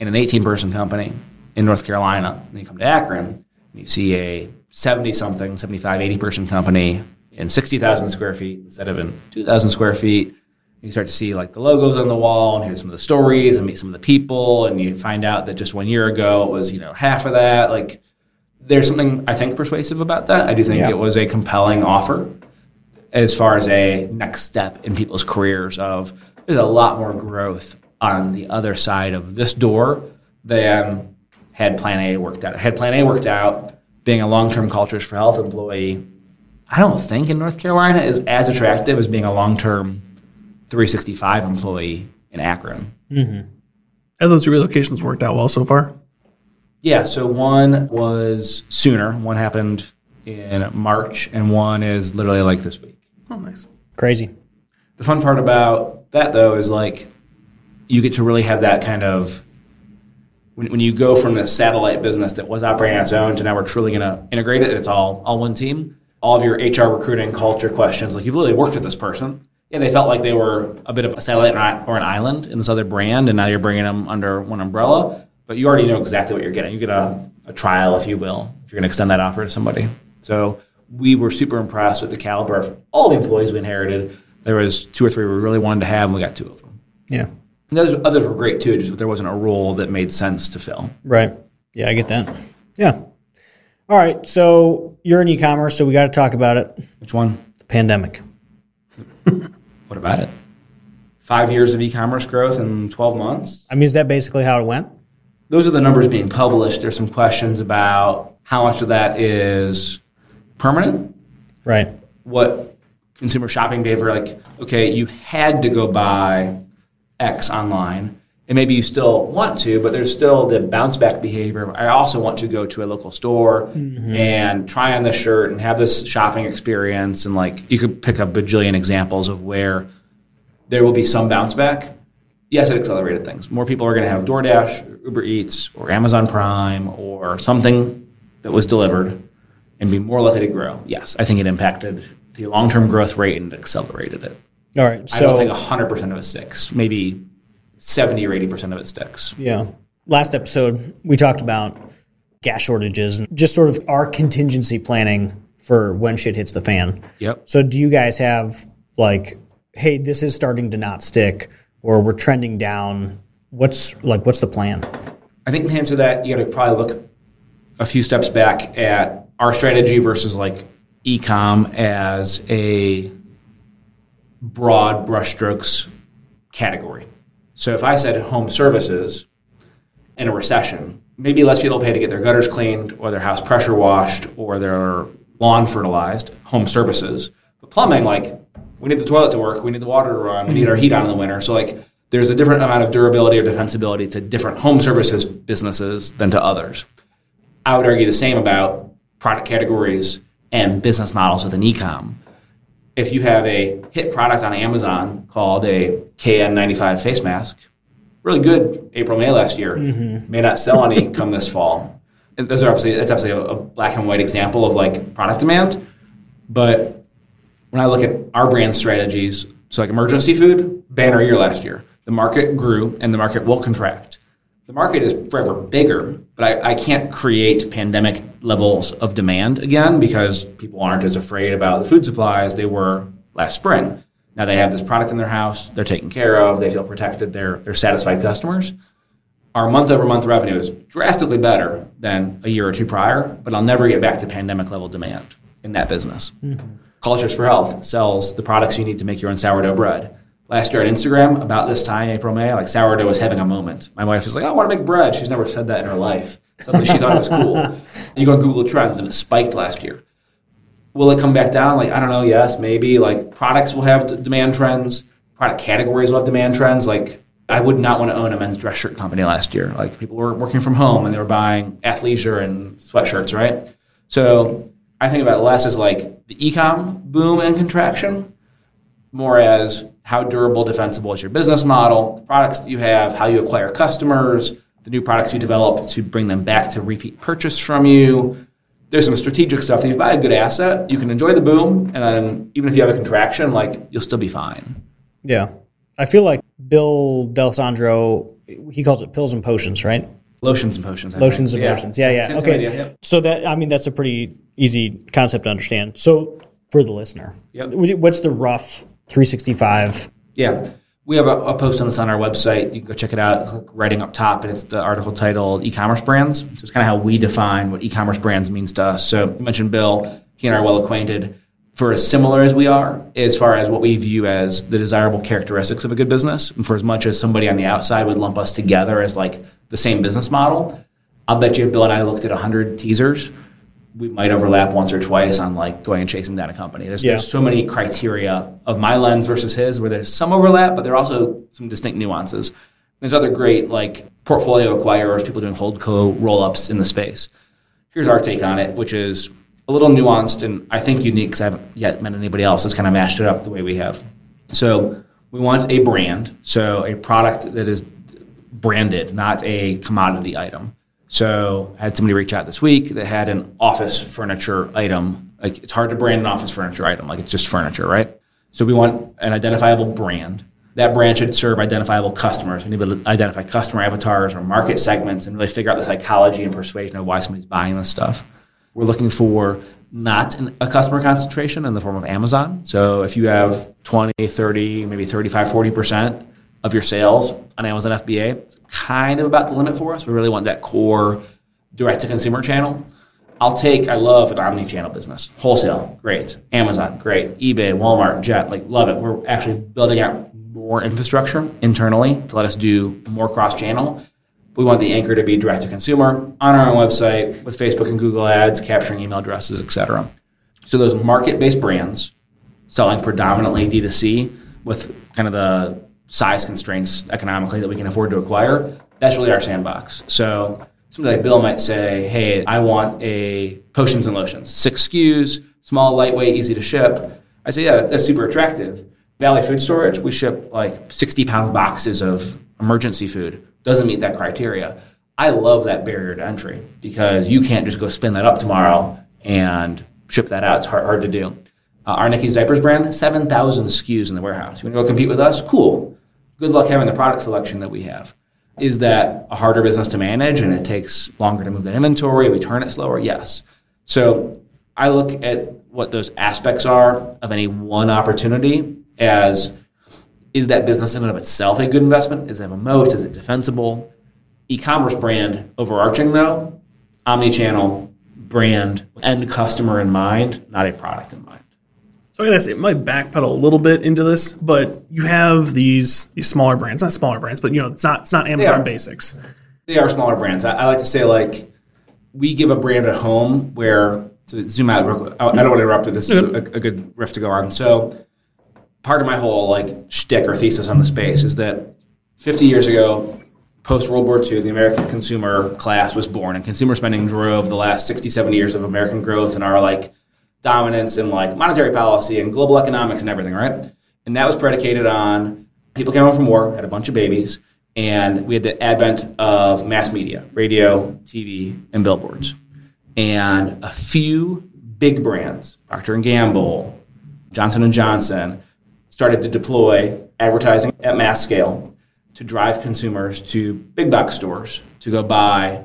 C: in an 18 person company in North Carolina, and you come to Akron, and you see a 70 something, 75, 80 person company in 60,000 square feet instead of in 2,000 square feet. You start to see like the logos on the wall and hear some of the stories and meet some of the people, and you find out that just one year ago it was you know half of that. Like there's something I think persuasive about that. I do think
B: Yeah.
C: it was a compelling offer as far as a next step in people's careers of there's a lot more growth on the other side of this door than had plan A worked out. Had plan A worked out, being a long-term cultures for health employee, I don't think in North Carolina is as attractive as being a long-term 365 employee in Akron. Mm-hmm.
D: Have those relocations worked out well so far?
C: Yeah, so one was sooner. One happened in March, and one is literally like this week.
D: Oh, nice.
B: Crazy.
C: The fun part about that, though, is like you get to really have that kind of when, when you go from the satellite business that was operating on its own to now we're truly going to integrate it. And it's all all one team. All of your HR recruiting culture questions, like you've literally worked with this person. Yeah, they felt like they were a bit of a satellite or an island in this other brand, and now you're bringing them under one umbrella. But you already know exactly what you're getting. You get a, a trial, if you will, if you're going to extend that offer to somebody. So we were super impressed with the caliber of all the employees we inherited. There was two or three we really wanted to have, and we got two of them.
B: Yeah.
C: And others, others were great too, just there wasn't a role that made sense to fill.
B: Right. Yeah, I get that. Yeah. All right. So you're in e-commerce, so we got to talk about it.
C: Which one?
B: The pandemic.
C: What about it? Five years of e-commerce growth in 12 months.
B: I mean, is that basically how it went?
C: Those are the numbers being published. There's some questions about how much of that is permanent.
B: Right.
C: What consumer shopping behavior like? Okay, you had to go buy X online, and maybe you still want to, but there's still the bounce back behavior. I also want to go to a local store mm-hmm. and try on this shirt and have this shopping experience. And like you could pick a bajillion examples of where there will be some bounce back. Yes, it accelerated things. More people are going to have DoorDash, Uber Eats, or Amazon Prime, or something that was delivered and be more likely to grow. Yes, I think it impacted the long term growth rate and accelerated it.
B: All right.
C: So I don't think
B: So
C: 100% of it sticks. Maybe 70 or 80% of it sticks.
B: yeah, last episode we talked about gas shortages and just sort of our contingency planning for when shit hits the fan.
C: Yep.
B: So do you guys have like, hey, this is starting to not stick, or we're trending down? What's like, what's the plan?
C: I think to answer that, you got to probably look a few steps back at our strategy versus like ecom as a broad brushstrokes category. So if I said home services in a recession, maybe less people pay to get their gutters cleaned or their house pressure washed or their lawn fertilized, home services. But plumbing, like, we need the toilet to work, we need the water to run, we need our heat on in the winter. So, like, there's a different amount of durability or defensibility to different home services businesses than to others. I would argue the same about product categories and business models within ecom. If you have a hit product on Amazon called a KN95 face mask, really good April, May last year, mm-hmm. may not sell any come this fall. And those are obviously that's obviously a, a black and white example of like product demand. But when I look at our brand strategies, so like emergency food, banner year last year. The market grew and the market will contract. The market is forever bigger, but I, I can't create pandemic levels of demand again because people aren't as afraid about the food supply as they were last spring. Now they have this product in their house, they're taken care of, they feel protected, they're, they're satisfied customers. Our month over month revenue is drastically better than a year or two prior, but I'll never get back to pandemic level demand in that business. Mm-hmm. Cultures for Health sells the products you need to make your own sourdough bread. Last year on Instagram, about this time, April, May, like sourdough was having a moment. My wife was like, I want to make bread. She's never said that in her life. Suddenly she thought it was cool. And you go on Google Trends and it spiked last year. Will it come back down? Like, I don't know. Yes, maybe. Like, products will have demand trends. Product categories will have demand trends. Like, I would not want to own a men's dress shirt company last year. Like, people were working from home and they were buying athleisure and sweatshirts, right? So I think about less as like the ecom boom and contraction, more as how durable, defensible is your business model, the products that you have, how you acquire customers, the new products you develop to bring them back to repeat purchase from you. There's some strategic stuff. If you buy a good asset, you can enjoy the boom, and then even if you have a contraction, like you'll still be fine.
B: Yeah. I feel like Bill D'Alessandro, he calls it pills and potions, right?
C: Lotions and potions. I
B: Lotions
C: think.
B: and potions. Yeah, yeah.
C: Same
B: okay.
C: idea, yep.
B: So that I mean that's a pretty easy concept to understand. So for the listener,
C: Yep.
B: what's the rough 365?
C: Yeah. We have a, a post on this on our website. You can go check it out. It's like writing up top, and it's the article titled E-commerce brands. So it's kind of how we define what e-commerce brands means to us. So you mentioned Bill. He and I are well acquainted. For as similar as we are, as far as what we view as the desirable characteristics of a good business, and for as much as somebody on the outside would lump us together as like the same business model, I'll bet you if Bill and I looked at 100 teasers, we might overlap once or twice on like going and chasing down a company. There's,
B: Yeah.
C: there's so many criteria of my lens versus his where there's some overlap, but there are also some distinct nuances. There's other great like portfolio acquirers, people doing hold co roll ups in the space. Here's our take on it, which is a little nuanced and I think unique because I haven't yet met anybody else that's kind of mashed it up the way we have. So we want a brand, so a product that is branded, not a commodity item. So I had somebody reach out this week that had an office furniture item. Like it's hard to brand an office furniture item, like it's just furniture, right? So we want an identifiable brand. That brand should serve identifiable customers. We need to identify customer avatars or market segments and really figure out the psychology and persuasion of why somebody's buying this stuff. We're looking for not an, a customer concentration in the form of Amazon. So if you have 20, 30, maybe 35, 40% of your sales on Amazon FBA, it's kind of about the limit for us. We really want that core direct to consumer channel. I'll take, I love an omni channel business. Wholesale, great. Amazon, great. eBay, Walmart, Jet, like love it. We're actually building out more infrastructure internally to let us do more cross channel. We want the anchor to be direct to consumer on our own website with Facebook and Google ads, capturing email addresses, etc. So those market based brands selling predominantly D2C with kind of the size constraints economically that we can afford to acquire, that's really our sandbox. So somebody like Bill might say, hey, I want a potions and lotions, six SKUs, small, lightweight, easy to ship. I say, yeah, that's super attractive. Valley Food Storage, we ship like 60 pound boxes of emergency food. Doesn't meet that criteria. I love that barrier to entry because you can't just go spin that up tomorrow and ship that out. It's hard, hard to do. Uh, our Nikki's Diapers brand, 7,000 SKUs in the warehouse. You want to go compete with us? Cool good luck having the product selection that we have. Is that a harder business to manage and it takes longer to move that inventory? We turn it slower? Yes. So I look at what those aspects are of any one opportunity as is that business in and of itself a good investment? Is it a moat? Is it defensible? E-commerce brand overarching though, omni-channel brand, end customer in mind, not a product in mind.
D: So I'm gonna it might backpedal a little bit into this, but you have these these smaller brands, not smaller brands, but you know it's not it's not Amazon Basics.
C: They are smaller brands. I, I, like to say like we give a brand a home where to zoom out. I don't want to interrupt, but this is a, a good riff to go on. So part of my whole like shtick or thesis on the space is that 50 years ago, post World War II, the American consumer class was born, and consumer spending drove the last 60, 70 years of American growth and our like dominance in like monetary policy and global economics and everything, right? And that was predicated on people came home from war, had a bunch of babies, and we had the advent of mass media, radio, TV, and billboards. And a few big brands, Procter and Gamble, Johnson and Johnson, started to deploy advertising at mass scale to drive consumers to big box stores to go buy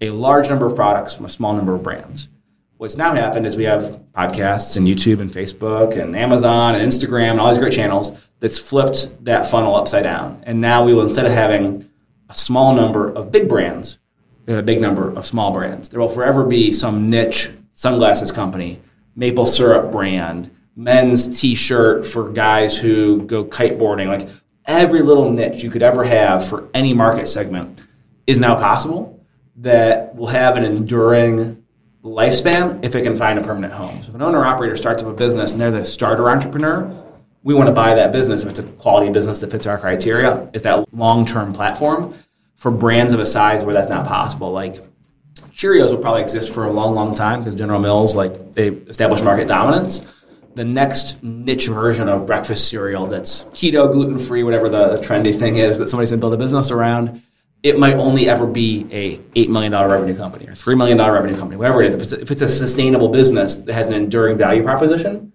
C: a large number of products from a small number of brands. What's now happened is we have podcasts and YouTube and Facebook and Amazon and Instagram and all these great channels that's flipped that funnel upside down. And now we will, instead of having a small number of big brands, we have a big number of small brands. There will forever be some niche sunglasses company, maple syrup brand, men's t-shirt for guys who go kiteboarding. Like every little niche you could ever have for any market segment is now possible that will have an enduring lifespan if it can find a permanent home. So if an owner operator starts up a business and they're the starter entrepreneur, we want to buy that business if it's a quality business that fits our criteria. Is that long term platform for brands of a size where that's not possible? Like Cheerios will probably exist for a long, long time because General Mills, like they establish market dominance. The next niche version of breakfast cereal that's keto, gluten free, whatever the, the trendy thing is that somebody's going to build a business around it might only ever be a $8 million revenue company or $3 million revenue company, whatever it is. If it's, a, if it's a sustainable business that has an enduring value proposition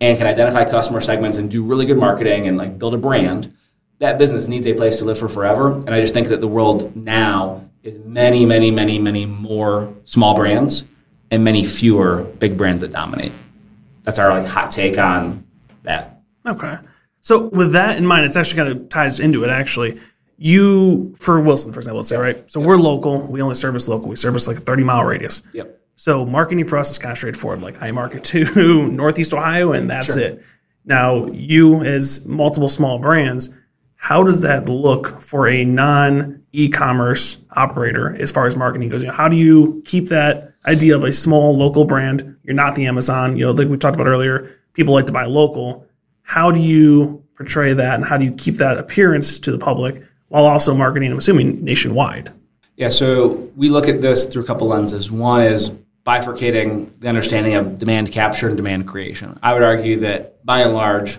C: and can identify customer segments and do really good marketing and like build a brand, that business needs a place to live for forever. And I just think that the world now is many, many, many, many more small brands and many fewer big brands that dominate. That's our like hot take on that.
D: Okay. So with that in mind, it's actually kind of ties into it actually you for Wilson, for example, let's say, right? So yep. we're local. We only service local. We service like a 30 mile radius.
C: Yep.
D: So marketing for us is kind of straightforward. Like I market to Northeast Ohio, and that's sure. it. Now, you as multiple small brands, how does that look for a non e-commerce operator as far as marketing goes? You know, how do you keep that idea of a small local brand? You're not the Amazon. You know, like we talked about earlier, people like to buy local. How do you portray that, and how do you keep that appearance to the public while also marketing, I'm assuming, nationwide.
C: Yeah, so we look at this through a couple lenses. One is bifurcating the understanding of demand capture and demand creation. I would argue that by and large,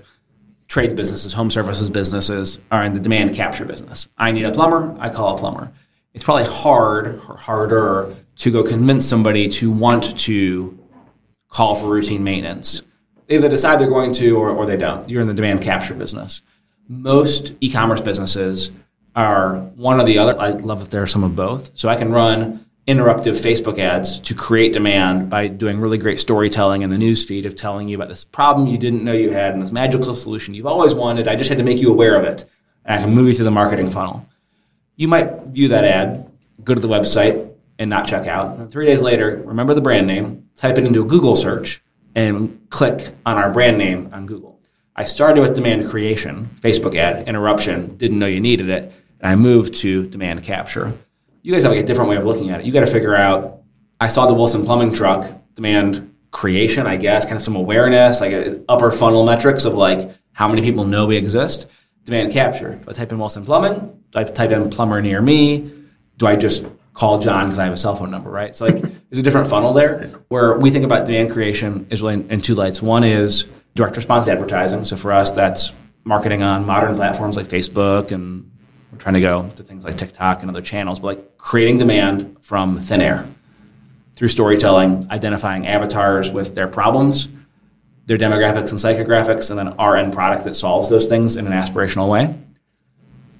C: trades businesses, home services businesses are in the demand capture business. I need a plumber, I call a plumber. It's probably hard or harder to go convince somebody to want to call for routine maintenance. They either decide they're going to or, or they don't. You're in the demand capture business. Most e commerce businesses are one or the other. I love if there are some of both. So I can run interruptive Facebook ads to create demand by doing really great storytelling in the newsfeed of telling you about this problem you didn't know you had and this magical solution you've always wanted. I just had to make you aware of it. And I can move you through the marketing funnel. You might view that ad, go to the website, and not check out. And three days later, remember the brand name, type it into a Google search, and click on our brand name on Google. I started with demand creation, Facebook ad, interruption, didn't know you needed it, and I moved to demand capture you guys have like a different way of looking at it. You got to figure out. I saw the Wilson plumbing truck demand creation, I guess, kind of some awareness, like a, upper funnel metrics of like how many people know we exist. Demand capture. Do I type in Wilson plumbing? Do I type in plumber near me? Do I just call John because I have a cell phone number, right? So like there's a different funnel there where we think about demand creation is really in, in two lights. One is direct response advertising. So for us, that's marketing on modern platforms like Facebook and we're trying to go to things like TikTok and other channels, but like creating demand from thin air through storytelling, identifying avatars with their problems, their demographics and psychographics, and then our end product that solves those things in an aspirational way.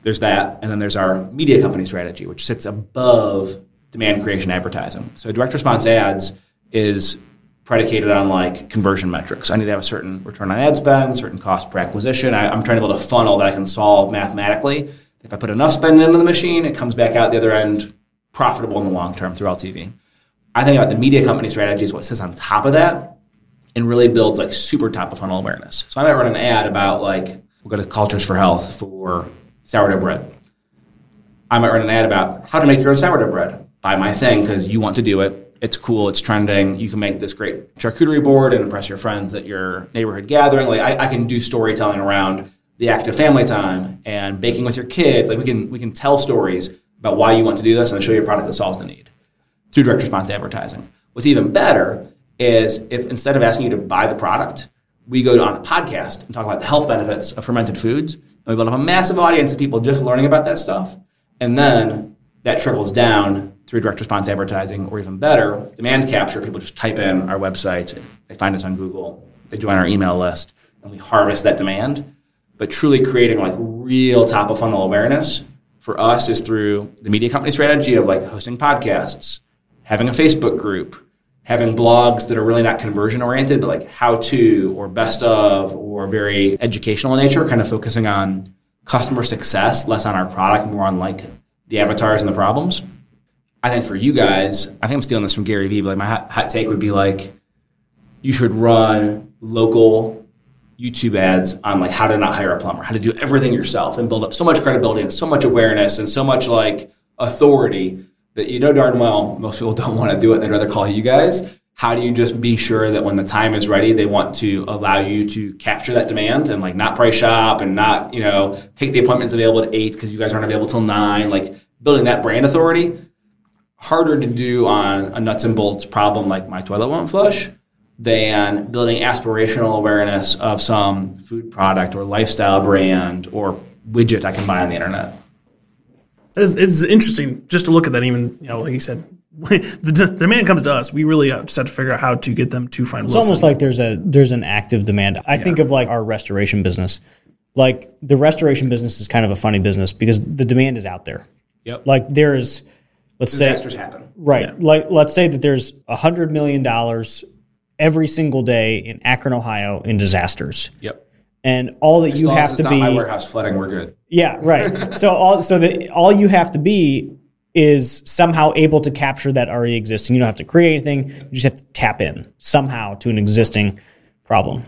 C: There's that, and then there's our media company strategy, which sits above demand creation advertising. So direct response ads is predicated on like conversion metrics. I need to have a certain return on ad spend, certain cost per acquisition. I, am trying to build a funnel that I can solve mathematically if I put enough spend into the machine, it comes back out the other end profitable in the long term through LTV. I think about the media company strategy is what sits on top of that and really builds like super top of funnel awareness. So I might run an ad about like we'll go to Cultures for Health for sourdough bread. I might run an ad about how to make your own sourdough bread. Buy my thing because you want to do it. It's cool. It's trending. You can make this great charcuterie board and impress your friends at your neighborhood gathering. Like I, I can do storytelling around the active family time and baking with your kids. Like we can we can tell stories about why you want to do this and show you a product that solves the need through direct response advertising. What's even better is if instead of asking you to buy the product, we go on a podcast and talk about the health benefits of fermented foods, and we build up a massive audience of people just learning about that stuff, and then that trickles down through direct response advertising, or even better, demand capture. People just type in our website, they find us on Google, they join our email list, and we harvest that demand but truly creating like real top of funnel awareness for us is through the media company strategy of like hosting podcasts, having a Facebook group, having blogs that are really not conversion oriented, but like how to or best of or very educational in nature, kind of focusing on customer success, less on our product, more on like the avatars and the problems. I think for you guys, I think I'm stealing this from Gary Vee, but like my hot, hot take would be like you should run local YouTube ads on like how to not hire a plumber, how to do everything yourself and build up so much credibility and so much awareness and so much like authority that you know darn well most people don't want to do it. They'd rather call you guys. How do you just be sure that when the time is ready, they want to allow you to capture that demand and like not price shop and not, you know, take the appointments available at eight because you guys aren't available till nine, like building that brand authority. Harder to do on a nuts and bolts problem like my toilet won't flush than building aspirational awareness of some food product or lifestyle brand or widget I can buy on the internet.
D: It's, it's interesting just to look at that. Even you know, like you said, the, d- demand comes to us. We really uh, just have to figure out how to get them to find.
B: It's
D: Wilson.
B: almost like there's a there's an active demand. I think of like our restoration business. Like the restoration business is kind of a funny business because the demand is out there.
C: Yep.
B: Like there's, let's say
C: Disasters
B: say,
C: happen.
B: right. Like let's say that there's a hundred million dollars every single day in Akron, Ohio, in disasters,
C: Yep.
B: and all that
C: As
B: you have to
C: not
B: be.
C: my warehouse flooding, we're good.
B: Yeah, right. so all so that all you have to be is somehow able to capture that already existing. You don't have to create anything. You just have to tap in somehow to an existing problem.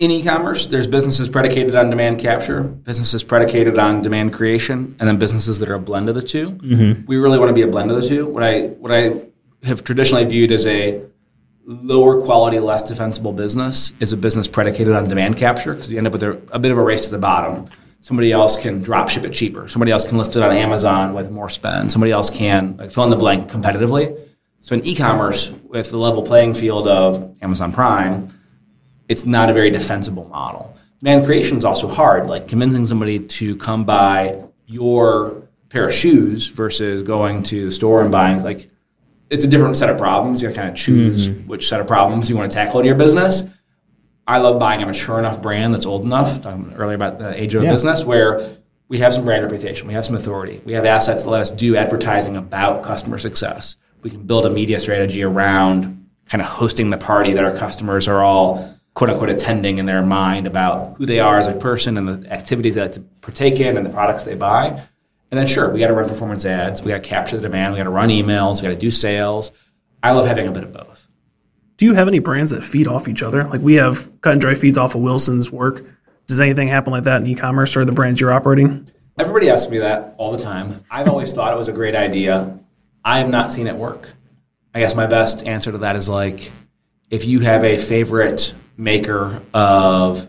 C: In e-commerce, there's businesses predicated on demand capture, businesses predicated on demand creation, and then businesses that are a blend of the 2
B: Mm-hmm.
C: We really want to be a blend of the two. What I what I have traditionally viewed as a lower quality, less defensible business is a business predicated on demand capture because you end up with a, a bit of a race to the bottom. Somebody else can drop ship it cheaper. Somebody else can list it on Amazon with more spend. Somebody else can like fill in the blank competitively. So in e-commerce, with the level playing field of Amazon Prime, it's not a very defensible model. Demand creation is also hard, like convincing somebody to come buy your pair of shoes versus going to the store and buying like it's a different set of problems. You kind of choose mm-hmm. which set of problems you want to tackle in your business. I love buying a mature enough brand that's old enough. Talking earlier about the age of yeah. a business where we have some brand reputation, we have some authority, we have assets that let us do advertising about customer success. We can build a media strategy around kind of hosting the party that our customers are all quote unquote attending in their mind about who they are as a person and the activities that they like to partake in and the products they buy. And then sure, we got to run performance ads, we got to capture the demand, we got to run emails, we got to do sales. I love having a bit of both.
D: Do you have any brands that feed off each other? Like we have cut and dry feeds off of Wilson's work. Does anything happen like that in e-commerce or the brands you're operating?
C: Everybody asks me that all the time. I've always thought it was a great idea. I have not seen it work. I guess my best answer to that is like if you have a favorite maker of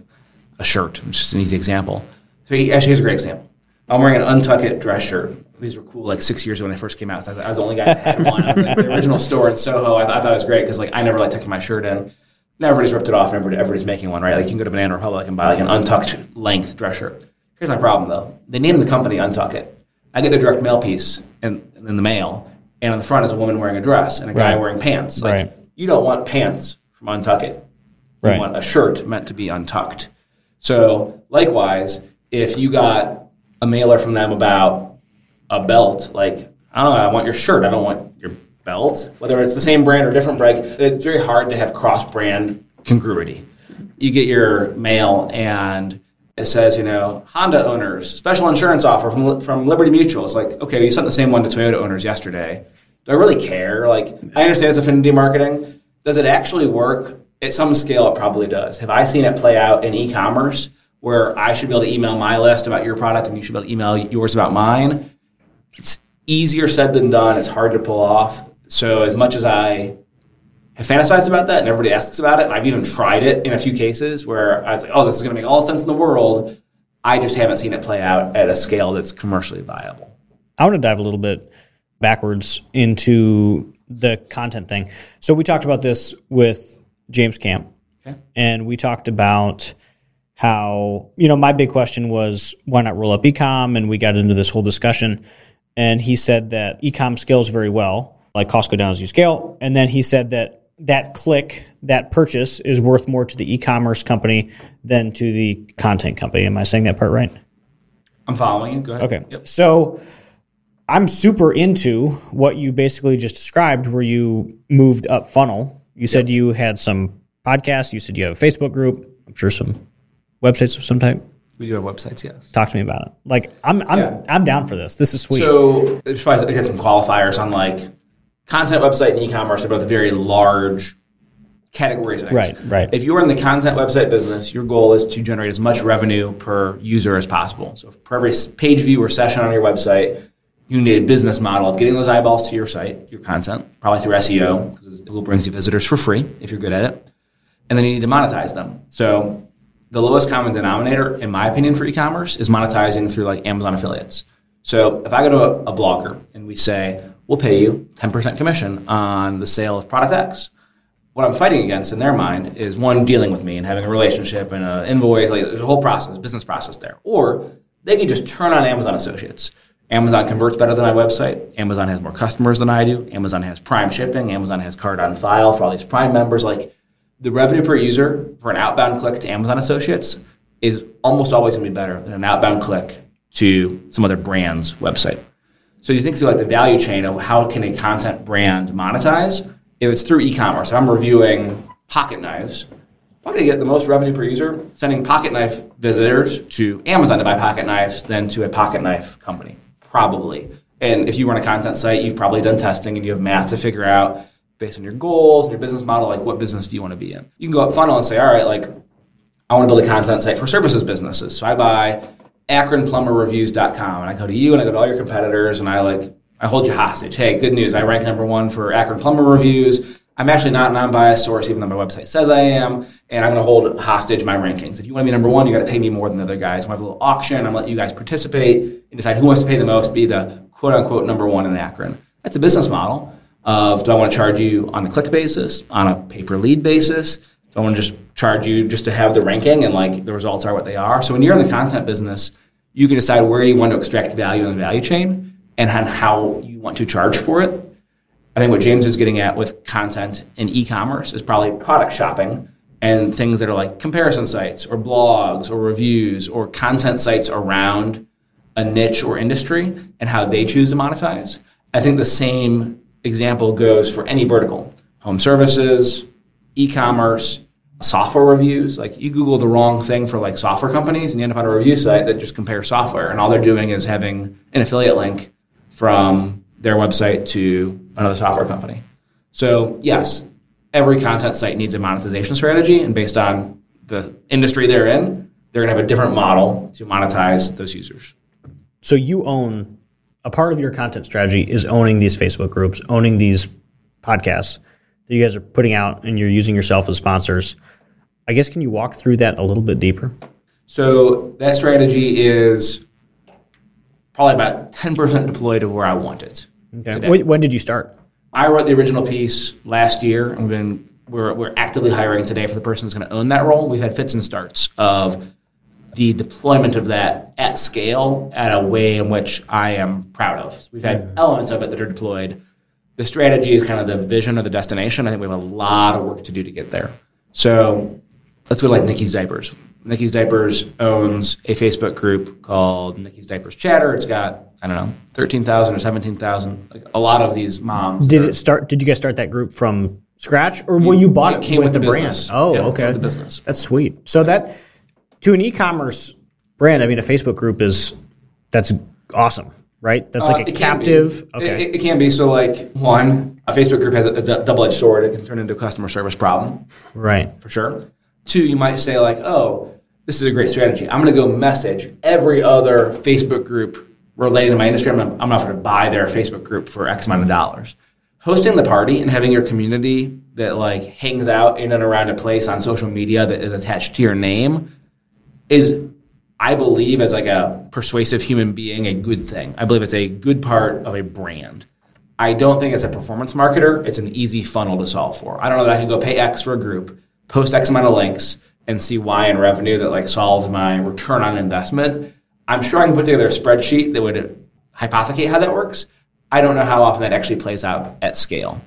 C: a shirt, which is an easy example. So he, actually, here's a great example. I'm wearing an Untuckit dress shirt. These were cool like six years ago when they first came out. So I, was, the only guy that had one. Like, the original store in Soho. I, I, thought it was great because like I never like tucking my shirt in. Now everybody's ripped it off and everybody, everybody's making one, right? Like you can go to Banana Republic and buy like an untucked length dress shirt. Here's my problem though. They named the company Untuckit. I get the direct mail piece in, in the mail, and on the front is a woman wearing a dress and a guy right. wearing pants. Like right. you don't want pants from Untuckit. You right. want a shirt meant to be untucked. So likewise, if you got a mailer from them about a belt, like I don't know, I want your shirt. I don't want your belt. Whether it's the same brand or different brand, it's very hard to have cross-brand congruity. You get your mail and it says, you know, Honda owners, special insurance offer from, from Liberty Mutual. It's like, okay, you sent the same one to Toyota owners yesterday. Do I really care? Like, I understand it's affinity marketing. Does it actually work? At some scale, it probably does. Have I seen it play out in e-commerce where I should be able to email my list about your product and you should be able to email yours about mine? It's easier said than done. It's hard to pull off. So as much as I have fantasized about that and everybody asks about it, and I've even tried it in a few cases where I was like, oh, this is going to make all sense in the world. I just haven't seen it play out at a scale that's commercially viable.
B: I want to dive a little bit backwards into the content thing. So we talked about this with James Camp, okay. and we talked about how you know my big question was why not roll up ecom, and we got into this whole discussion, and he said that ecom scales very well, like Costco go down as you scale, and then he said that that click, that purchase is worth more to the e-commerce company than to the content company. Am I saying that part right?
C: I'm following you. Go ahead.
B: Okay. Yep. So I'm super into what you basically just described, where you moved up funnel. You said yep. you had some podcasts. You said you have a Facebook group. I'm sure some websites of some type.
C: We do have websites, yes.
B: Talk to me about it. Like I'm, I'm, yeah. I'm down for this. This is sweet.
C: So, I get some qualifiers on like content, website, and e-commerce are both very large categories. Of
B: right, right.
C: If you're in the content website business, your goal is to generate as much revenue per user as possible. So, for every page view or session on your website, you need a business model of getting those eyeballs to your site, your content, probably through SEO, because it will bring you visitors for free if you're good at it. And then you need to monetize them. So the lowest common denominator, in my opinion, for e-commerce is monetizing through like Amazon affiliates. So if I go to a, a blogger and we say, we'll pay you 10% commission on the sale of product X, what I'm fighting against in their mind is one, dealing with me and having a relationship and an invoice. Like there's a whole process, business process there. Or they can just turn on Amazon Associates Amazon converts better than my website. Amazon has more customers than I do. Amazon has Prime shipping. Amazon has card on file for all these Prime members. Like the revenue per user for an outbound click to Amazon Associates is almost always going to be better than an outbound click to some other brand's website. So you think through like the value chain of how can a content brand monetize? If it's through e-commerce, if I'm reviewing pocket knives, I'm going to get the most revenue per user sending pocket knife visitors to Amazon to buy pocket knives than to a pocket knife company. Probably. And if you run a content site, you've probably done testing and you have math to figure out based on your goals and your business model, like what business do you want to be in? You can go up funnel and say, all right, like I want to build a content site for services businesses. So I buy AkronPlumberReviews.com and I go to you and I go to all your competitors and I like I hold you hostage. Hey, good news. I rank number one for Akron Plumber Reviews. I'm actually not a non-biased source, even though my website says I am, and I'm going to hold hostage my rankings. If you want to be number one, you got to pay me more than the other guys. I'm going to have a little auction. I'm going to let you guys participate and decide who wants to pay the most, be the quote unquote number one in Akron. That's a business model of do I want to charge you on the click basis, on a pay per lead basis? Do I want to just charge you just to have the ranking and like the results are what they are? So when you're in the content business, you can decide where you want to extract value in the value chain and how you want to charge for it. I think what James is getting at with content in e-commerce is probably product shopping and things that are like comparison sites or blogs or reviews or content sites around a niche or industry and how they choose to monetize. I think the same example goes for any vertical. Home services, e-commerce, software reviews. Like you Google the wrong thing for like software companies and you end up on a review site that just compares software and all they're doing is having an affiliate link from their website to another software company. So yes, every content site needs a monetization strategy, and based on the industry they're in, they're going to have a different model to monetize those users.
B: So you own a part of your content strategy is owning these Facebook groups, owning these podcasts that you guys are putting out, and you're using yourself as sponsors. I guess can you walk through that a little bit deeper?
C: So that strategy is probably about 10% deployed of where I want it.
B: Okay. When, when, did you start?
C: I wrote the original piece last year. We've been we're, we're actively hiring today for the person who's going to own that role. We've had fits and starts of the deployment of that at scale at a way in which I am proud of. So We've had elements of it that are deployed. The strategy is kind of the vision or the destination. I think we have a lot of work to do to get there. So let's go like Nikki's Diapers. Nikki's Diapers owns a Facebook group called Nikki's Diapers Chatter. It's got I don't know thirteen thousand or seventeen thousand. Like a lot of these moms.
B: Did it start? Did you guys start that group from scratch, or well, you bought it,
C: came
B: with,
C: with
B: the, brand?
C: business.
B: Oh,
C: Yeah,
B: okay,
C: the business.
B: That's sweet. So that to an e-commerce brand, I mean, a Facebook group is that's awesome, right? That's
C: Uh,
B: like a
C: it
B: captive. Okay,
C: It, it can be. So like one, a Facebook group has a, a double-edged sword. It can turn into a customer service problem.
B: right.
C: for sure. Two, you might say like, oh, this is a great strategy. I'm going to go message every other Facebook group related to my industry. I'm, gonna, I'm going to buy their Facebook group for X amount of dollars. Hosting the party and having your community that like hangs out in and around a place on social media that is attached to your name is, I believe, as like a persuasive human being, a good thing. I believe it's a good part of a brand. I don't think it's a performance marketer. It's an easy funnel to solve for. I don't know that I can go pay X for a group, post X amount of links, and see Y in revenue that like solves my return on investment. I'm sure I can put together a spreadsheet that would hypothecate how that works. I don't know how often that actually plays out at scale.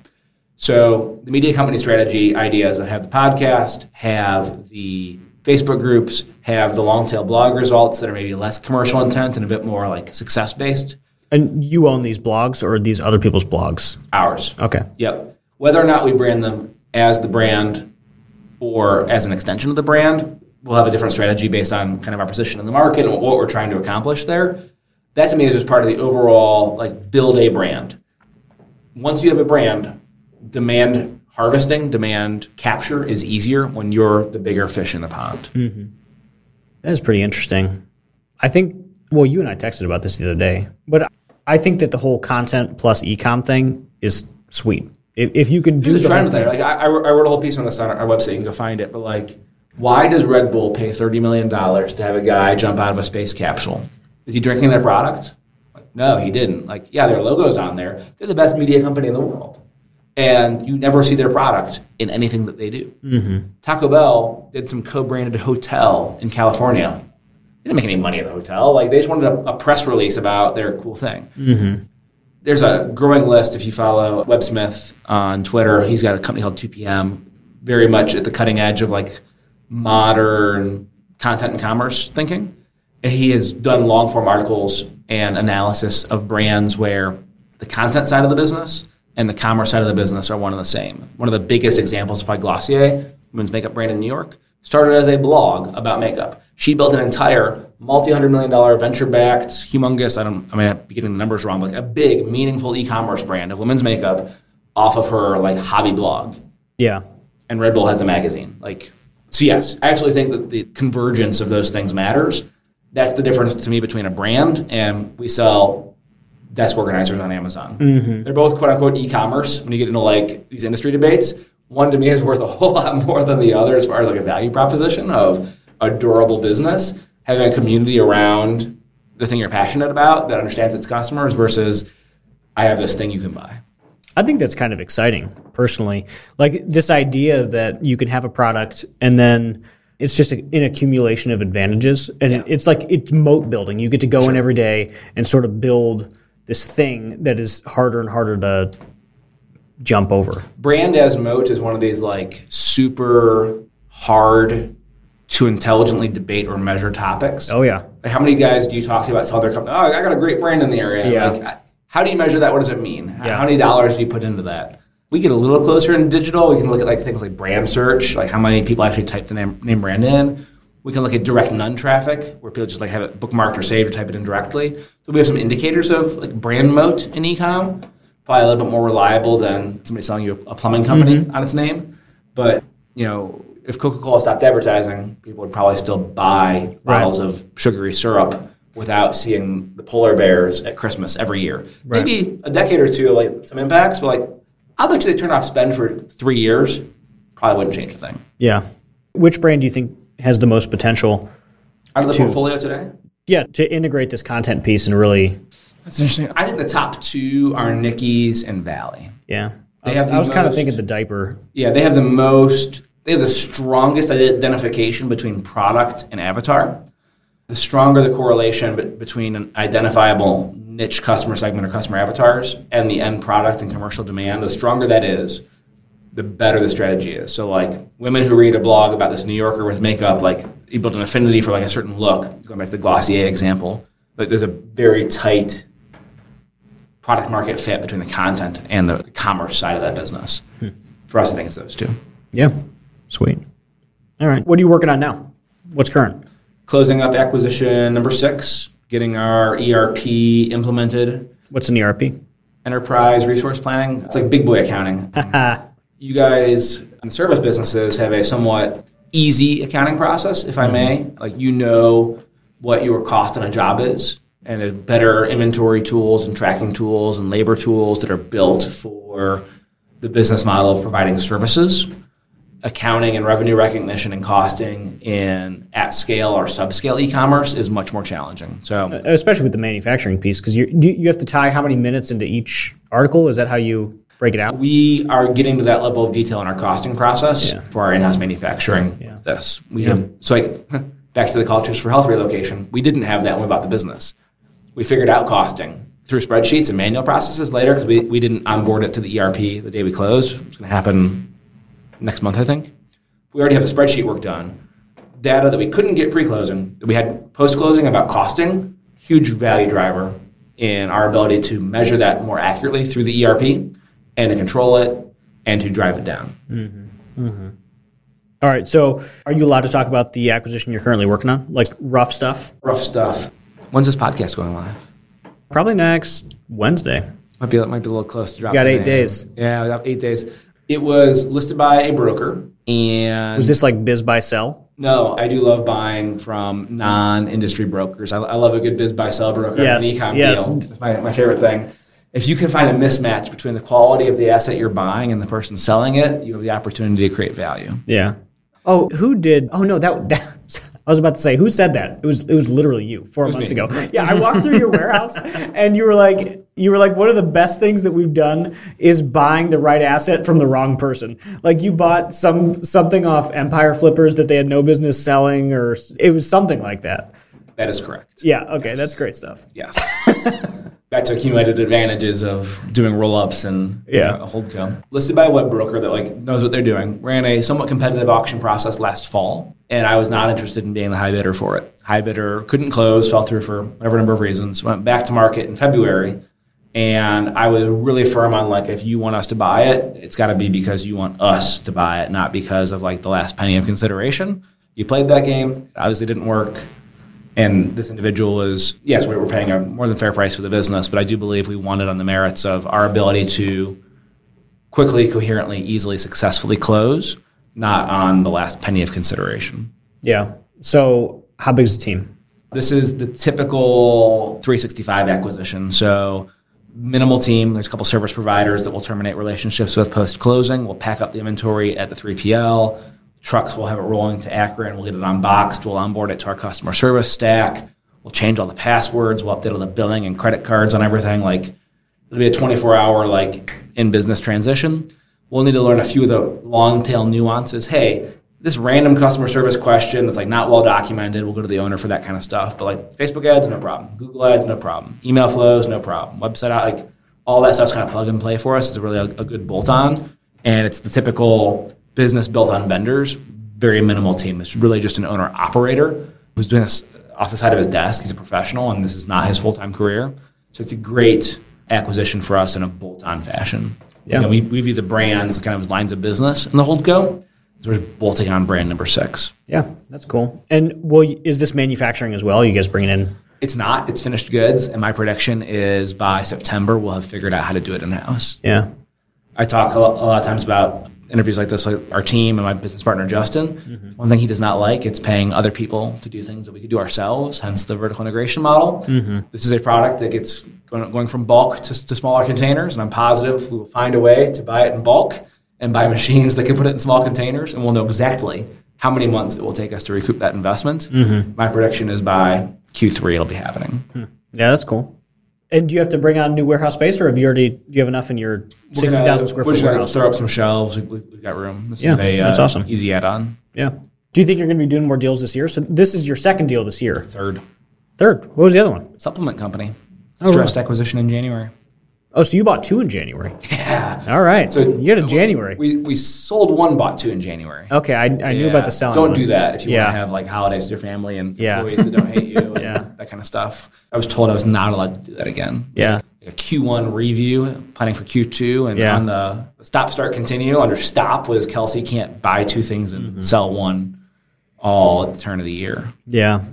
C: So the media company strategy idea is I have the podcast, have the Facebook groups, have the long tail blog results that are maybe less commercial intent and a bit more like success based.
B: And you own these blogs or these other people's blogs?
C: Ours.
B: Okay.
C: Yep. Whether or not we brand them as the brand or as an extension of the brand, we'll have a different strategy based on kind of our position in the market and what we're trying to accomplish there. That to me is just part of the overall like build a brand. Once you have a brand, demand harvesting, demand capture is easier when you're the bigger fish in the pond. Mm-hmm.
B: That is pretty interesting. I think, well, you and I texted about this the other day, but I think that the whole content plus ecom thing is sweet. If, if you can do the
C: trend
B: thing-
C: Like I, I wrote a whole piece on this on our website. You can go find it. But like, why does Red Bull pay thirty million dollars to have a guy jump out of a space capsule? Is he drinking their product? Like, no, he didn't. Like, yeah, their logo's on there. They're the best media company in the world, and you never see their product in anything that they do. Mm-hmm. Taco Bell did some co-branded hotel in California. They didn't make any money at the hotel. Like, they just wanted a, a press release about their cool thing mm-hmm. there's a growing list if you follow Web Smith on Twitter. He's got a company called 2PM, very much at the cutting edge of like modern content and commerce thinking. And he has done long form articles and analysis of brands where the content side of the business and the commerce side of the business are one and the same. One of the biggest examples is by Glossier, women's makeup brand in New York, started as a blog about makeup. She built an entire multi-hundred million dollar venture-backed, humongous, I don't I mean I'm getting the numbers wrong, but like a big, meaningful e-commerce brand of women's makeup off of her like hobby blog.
B: Yeah.
C: And Red Bull has a magazine. Like so yes, I actually think that the convergence of those things matters. That's the difference to me between a brand and we sell desk organizers on Amazon. Mm-hmm. They're both quote unquote e-commerce. When you get into like these industry debates, one to me is worth a whole lot more than the other as far as like a value proposition of a durable business, having a community around the thing you're passionate about that understands its customers versus I have this thing you can buy.
B: I think that's kind of exciting, personally. Like this idea that you can have a product and then it's just a, an accumulation of advantages, and it, it's like it's moat building. You get to go in every day and sort of build this thing that is harder and harder to jump over.
C: brand as moat is one of these like super hard to intelligently debate or measure topics.
B: Oh yeah,
C: Like how many guys do you talk to about selling their company? Oh, I got a great brand in the area.
B: Yeah.
C: Like, how do you measure that? What does it mean?
B: Yeah.
C: How many dollars do you put into that? We get a little closer in digital. We can look at like things like brand search, like how many people actually type the name, name brand in. We can look at direct none traffic, where people just like have it bookmarked or saved or type it in directly. So we have some indicators of like brand moat in ecom, probably a little bit more reliable than somebody selling you a plumbing company mm-hmm. on its name. But you know, if Coca-Cola stopped advertising, people would probably still buy bottles of sugary syrup without seeing the polar bears at Christmas every year. Maybe a decade or two, like some impacts, but like I'll bet you they turn off spend for three years, probably wouldn't change a thing.
B: yeah. Which brand do you think has the most potential?
C: Out of the portfolio today,
B: Yeah, to integrate this content piece and really,
C: that's interesting. I think the top two are Nikki's and Valley.
B: yeah. I was,
C: have
B: I was kind of thinking the diaper.
C: Yeah, they have the most, they have the strongest identification between product and avatar. The stronger the correlation between an identifiable niche customer segment or customer avatars and the end product and commercial demand, the stronger that is, the better the strategy is. So, like women who read a blog about this New Yorker with makeup, like you build an affinity for like a certain look. Going back to the Glossier example, like there's a very tight product market fit between the content and the, the commerce side of that business. Hmm. For us, I think it's those two.
B: Yeah, sweet. All right. What are you working on now? What's current?
C: Closing up acquisition number six, getting our ERP implemented,
B: What's an ERP?
C: enterprise resource planning. It's like big boy accounting. you guys in service businesses have a somewhat easy accounting process, if I mm-hmm. may. Like you know what your cost on a job is, and there's better inventory tools and tracking tools and labor tools that are built for the business model of providing services. Accounting and revenue recognition and costing in at scale or subscale e-commerce is much more challenging. So uh,
B: Especially with the manufacturing piece, because you you have to tie how many minutes into each article. Is that how you break it out?
C: We are getting to that level of detail in our costing process
B: Yeah.
C: for our in-house manufacturing. With this, we have so like back to the cultures for health relocation. We didn't have that when we bought the business. We figured out costing through spreadsheets and manual processes later because we, we didn't onboard it to the ERP the day we closed. It's going to happen next month, I think. We already have the spreadsheet work done. Data that we couldn't get pre-closing, that we had post-closing about costing, huge value driver in our ability to measure that more accurately through the ERP and to control it and to drive it down. Mm-hmm. Mm-hmm.
B: All right. So, are you allowed to talk about the acquisition you're currently working on, like rough stuff?
C: Rough stuff. When's this podcast going live?
B: Probably next Wednesday.
C: Might be might be a little close to drop.
B: got eight
C: name.
B: days.
C: Yeah, eight days. It was listed by a broker, and
B: Was this like BizBuySell?
C: no, I do love buying from non-industry brokers. I, I love a good BizBuySell broker,
B: Yes,
C: an ecom
B: yes.
C: deal. It's my, my favorite thing. If you can find a mismatch between the quality of the asset you're buying and the person selling it, you have the opportunity to create value.
B: Yeah. Oh, who did? Oh no, that, that I was about to say who said that. It was it was literally you four months
C: me.
B: ago. Yeah, I walked through your warehouse and you were like you were like one of the best things that we've done is buying the right asset from the wrong person. Like you bought some something off Empire Flippers that they had no business selling, or it was something like that.
C: That is correct.
B: Yeah. Okay, that's great stuff.
C: Yes. Back to accumulated advantages of doing roll-ups and you
B: Yeah.
C: know, a holdco. Listed by a web broker that like knows what they're doing. Ran a somewhat competitive auction process last fall, and I was not interested in being the high bidder for it. High bidder couldn't close, fell through for whatever number of reasons. Went back to market in February, and I was really firm on like if you want us to buy it, it's got to be because you want us to buy it, not because of like the last penny of consideration. You played that game, it obviously didn't work. And this individual is, yes, we were paying a more than fair price for the business, but I do believe we won it on the merits of our ability to quickly, coherently, easily, successfully close, not on the last penny of consideration.
B: Yeah. So how big is the team?
C: This is the typical 365 acquisition. So minimal team. There's a couple service providers that will terminate relationships with post closing. We'll pack up the inventory at the 3PL. Trucks will have it rolling to Akron. We'll get it unboxed. We'll onboard it to our customer service stack. We'll change all the passwords. We'll update all the billing and credit cards and everything. Like it'll be a 24 hour like in business transition. We'll need to learn a few of the long tail nuances. Hey, this random customer service question that's like not well documented, we'll go to the owner for that kind of stuff. But like Facebook ads, no problem. Google ads, no problem. Email flows, no problem. Website out, like all that stuff's kind of plug and play for us. It's really a, a good bolt on, and it's the typical business built on vendors. Very minimal team. It's really just an owner operator who's doing this off the side of his desk. He's a professional, and this is not his full time career. So it's a great acquisition for us in a bolt on fashion.
B: Yeah.
C: You know, we, we view the brands kind of as lines of business in the Holdco. So we're bolting on brand number six.
B: Yeah, that's cool. And well, is this manufacturing as well? You guys bringing in?
C: It's not. It's finished goods, and my prediction is by September we'll have figured out how to do it in house.
B: Yeah.
C: I talk a lot, a lot of times about interviews like this with our team and my business partner Justin. Mm-hmm. One thing he does not like it's paying other people to do things that we could do ourselves. Hence the vertical integration model. Mm-hmm. This is a product that gets going, going from bulk to, to smaller containers, and I'm positive we will find a way to buy it in bulk and buy machines that can put it in small containers, and we'll know exactly how many months it will take us to recoup that investment. Mm-hmm. My prediction is by Q3 it'll be happening. Hmm.
B: Yeah, that's cool. And do you have to bring on new warehouse space, or have you already? Do you have enough in your sixty thousand square foot warehouse?
C: throw up some shelves. We, we've, we've got room. This
B: Yeah,
C: is a,
B: that's
C: uh,
B: awesome.
C: Easy add-on.
B: Yeah. Do you think you're going to be doing more deals this year? So this is your second deal this year.
C: Third
B: Third. What was the other one?
C: supplement company.
B: Oh,
C: Stressed acquisition in January.
B: Oh, so you bought two in January.
C: Yeah.
B: All right.
C: So-
B: you had a January.
C: We, we sold one, bought two in January.
B: okay, I, I knew about the selling.
C: Don't
B: one.
C: do that if you
B: Yeah.
C: want to have like holidays with your family and
B: Yeah.
C: employees that don't hate you and
B: Yeah.
C: that kind of stuff. I was told I was not allowed to do that again.
B: Yeah.
C: A Q1 review, planning for Q2, and
B: Yeah.
C: on the stop, start, continue. Under stop was Kelsey can't buy two things and
B: Mm-hmm.
C: sell one all at the turn of the year
B: Yeah.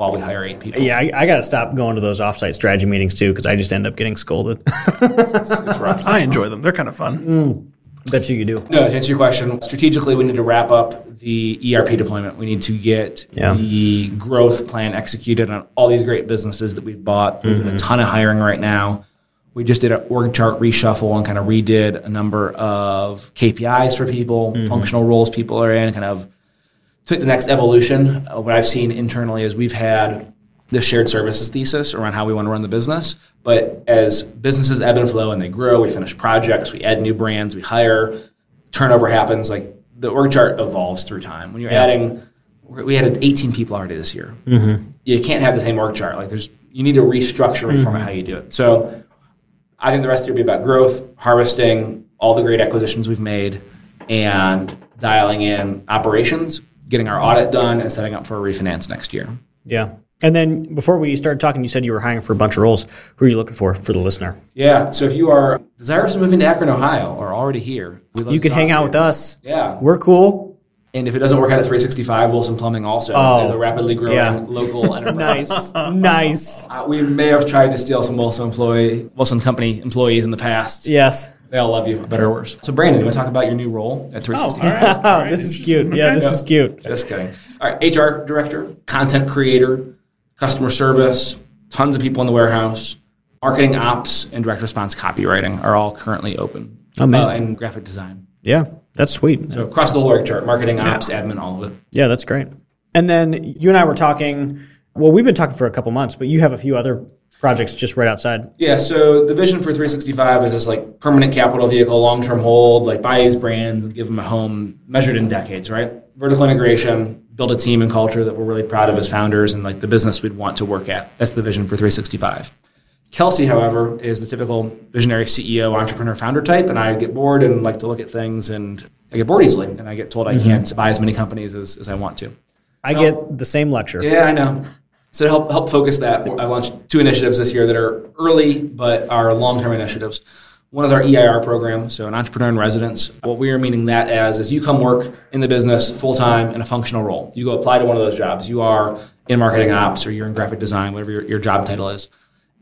C: While we hire eight people.
B: Yeah, I, I got to stop going to those offsite strategy meetings too because I just end up getting scolded.
C: It's rough.
D: I enjoy them. They're kind of fun. Mm.
B: Bet you you do.
C: No, to answer your question, strategically, we need to wrap up the ERP deployment. We need to get
B: Yeah.
C: the growth plan executed on all these great businesses that we've bought. We're doing a mm-hmm. ton of hiring right now. We just did an org chart reshuffle and kind of redid a number of KPIs for people, mm-hmm. functional roles people are in, kind of took the next evolution. Uh, what I've seen internally is we've had the shared services thesis around how we want to run the business. But as businesses ebb and flow and they grow, we finish projects, we add new brands, we hire, turnover happens. Like the org chart evolves through time. When you're adding, we added 18 people already this year. You can't have the same org chart. Like there's, you need to restructure, and reformat how you do it. So I think the rest of it will be about growth, harvesting all the great acquisitions we've made, and dialing in operations, getting our audit done, and setting up for a refinance next year.
B: Yeah. And then before we started talking, you said you were hiring for a bunch of roles. Who are you looking for for the listener?
C: Yeah. So if you are desirous of moving to Akron, Ohio, or already here, we'd love
B: You can hang out
C: you.
B: with us.
C: Yeah.
B: We're cool.
C: And if it doesn't work out at 365, Wilson Plumbing also
B: Oh,
C: is a rapidly growing
B: yeah.
C: local enterprise.
B: Nice. nice.
C: Uh, we may have tried to steal some Wilson employee, Wilson Company employees in the past.
B: Yes.
C: They all love you, better or worse. So Brandon, you want to talk about your new role at 360?
D: Oh,
C: 365?
D: all right. All right.
B: this is cute. Yeah, this is cute.
C: Just kidding. All right, HR director, content creator, customer service, tons of people in the warehouse, marketing ops, and direct response copywriting are all currently open.
B: Oh, man.
C: Uh, and graphic design.
B: Yeah, that's sweet.
C: So across the whole org chart, marketing, ops, admin, all of it.
B: Yeah, that's great. And then you and I were talking. Well, we've been talking for a couple months, but you have a few other projects just right outside.
C: Yeah, so the vision for 365 is this like permanent capital vehicle, long term hold, like buy these brands and give them a home measured in decades, right? Vertical integration, build a team and culture that we're really proud of as founders and like the business we'd want to work at. That's the vision for 365. Kelsey, however, is the typical visionary CEO, entrepreneur, founder type, and I get bored and like to look at things and I get bored easily and I get told I mm-hmm. can't buy as many companies as, as I want to.
B: I get the same lecture.
C: Yeah, I know. So to help help focus that, I've launched two initiatives this year that are early but are long term initiatives. One is our EIR program, so an entrepreneur in residence. What we are meaning that as is you come work in the business full time in a functional role. You go apply to one of those jobs. You are in marketing ops or you're in graphic design, whatever your, your job title is.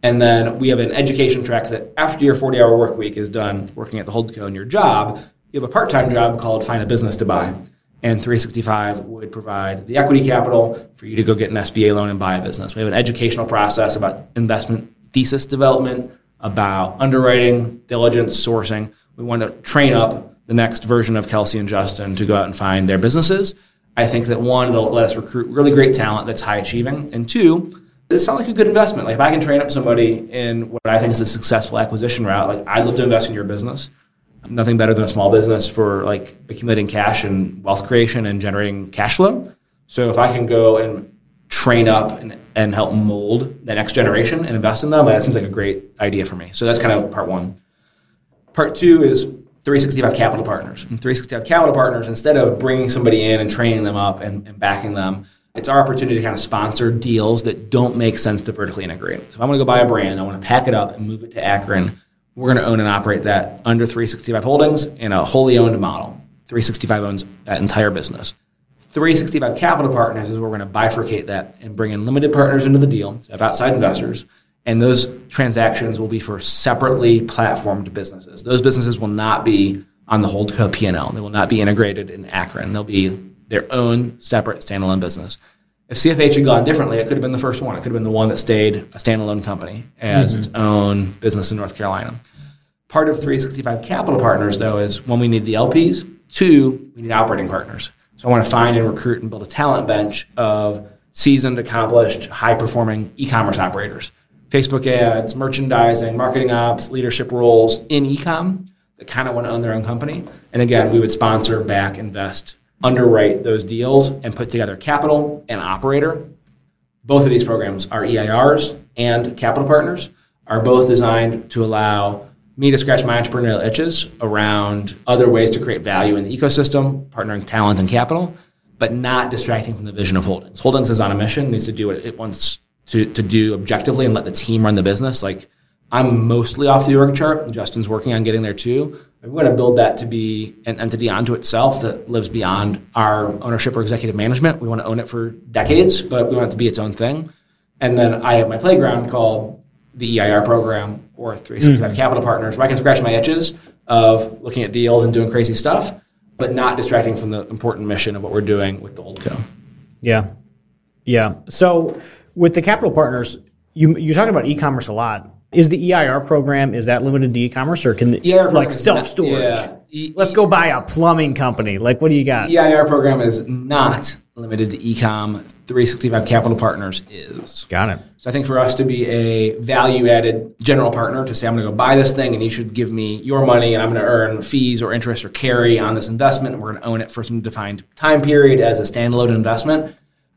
C: And then we have an education track that after your 40 hour work week is done working at the Holdco in your job, you have a part time job called Find a Business to Buy. And 365 would provide the equity capital for you to go get an SBA loan and buy a business. We have an educational process about investment thesis development, about underwriting, diligence, sourcing. We want to train up the next version of Kelsey and Justin to go out and find their businesses. I think that one, it'll let us recruit really great talent that's high achieving, and two, it sounds like a good investment. Like if I can train up somebody in what I think is a successful acquisition route, like I'd love to invest in your business. Nothing better than a small business for like accumulating cash and wealth creation and generating cash flow. So if I can go and train up and, and help mold the next generation and invest in them, that seems like a great idea for me. So that's kind of part one. Part two is 365 Capital Partners. And 365 Capital Partners, instead of bringing somebody in and training them up and, and backing them, it's our opportunity to kind of sponsor deals that don't make sense to vertically integrate. So if I'm going to go buy a brand, I want to pack it up and move it to Akron. We're going to own and operate that under 365 Holdings in a wholly owned model. 365 owns that entire business. 365 Capital Partners is where we're going to bifurcate that and bring in limited partners into the deal, so outside investors, and those transactions will be for separately platformed businesses. Those businesses will not be on the Holdco P&L. They will not be integrated in Akron. They'll be their own separate standalone business. If CFH had gone differently, it could have been the first one. It could have been the one that stayed a standalone company as mm-hmm. its own business in North Carolina. Part of 365 Capital Partners, though, is when we need the LPs, two, we need operating partners. So I want to find and recruit and build a talent bench of seasoned, accomplished, high performing e commerce operators. Facebook ads, merchandising, marketing ops, leadership roles in e-com that kind of want to own their own company. And again, we would sponsor, back, invest, underwrite those deals, and put together capital and operator. Both of these programs are EIRs and capital partners, are both designed to allow me to scratch my entrepreneurial itches around other ways to create value in the ecosystem, partnering talent and capital, but not distracting from the vision of Holdings. Holdings is on a mission, needs to do what it wants to, to do objectively and let the team run the business. Like I'm mostly off the org chart. Justin's working on getting there too. We want to build that to be an entity onto itself that lives beyond our ownership or executive management. We want to own it for decades, but we want it to be its own thing. And then I have my playground called the EIR program or 365 mm. Capital Partners, where I can scratch my itches of looking at deals and doing crazy stuff, but not distracting from the important mission of what we're doing with the Holdco.
B: Yeah. Yeah. So with the capital partners, you you talked about e-commerce a lot. Is the EIR program is that limited to e-commerce or can the, EIR like self storage? Yeah. E- Let's go buy a plumbing company. Like what do you got?
C: EIR program is not limited to ecom. 365 Capital Partners is.
B: Got it.
C: So I think for us to be a value added general partner to say I'm going to go buy this thing and you should give me your money and I'm going to earn fees or interest or carry on this investment and we're going to own it for some defined time period as a standalone investment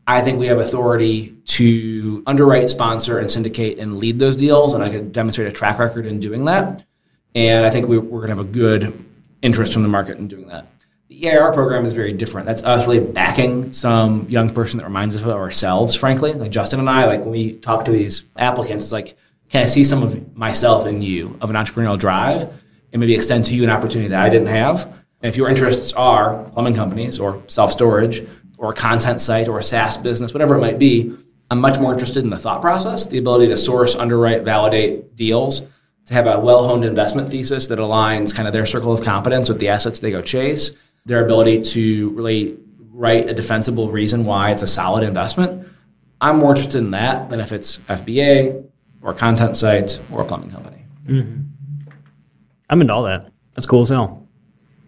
C: I think we have authority to underwrite, sponsor, and syndicate and lead those deals, and I could demonstrate a track record in doing that. And I think we, are going to have a good interest from the market in doing that. The EIR program is very different. That's us really backing some young person that reminds us of ourselves, frankly. Like Justin and I, like when we talk to these applicants, it's like, can I see some of myself in you, of an entrepreneurial drive, and maybe extend to you an opportunity that I didn't have? And if your interests are plumbing companies or self storage, or a content site or a SaaS business, whatever it might be, I'm much more interested in the thought process, the ability to source, underwrite, validate deals, to have a well honed investment thesis that aligns kind of their circle of competence with the assets they go chase, their ability to really write a defensible reason why it's a solid investment. I'm more interested in that than if it's FBA or content sites or a plumbing company. Mm-hmm.
B: I'm into all that. That's cool as hell.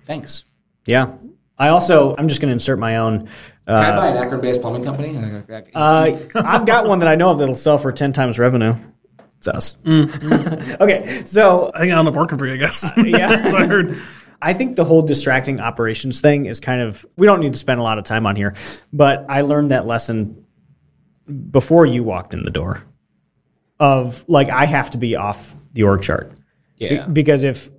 C: Thanks.
B: Yeah. I also, I'm just going to insert my own
C: can I buy an Akron-based plumbing company?
B: Uh, I've got one that I know of that'll sell for ten times revenue. It's us. Mm, okay, so
D: I think I'm up working for you, I guess. Uh, yeah, so
B: I heard. I think the whole distracting operations thing is kind of. We don't need to spend a lot of time on here, but I learned that lesson before you walked in the door. Of like, I have to be off the org chart.
C: Yeah.
B: because if